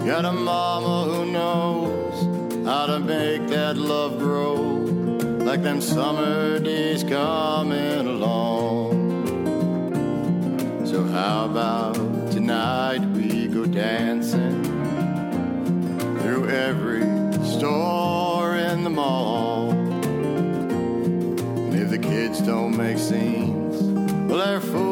Got a mama who knows how to make that love grow like them summer days coming along. So, how about tonight we go dancing through every store in the mall? And if the kids don't make scenes, well, their food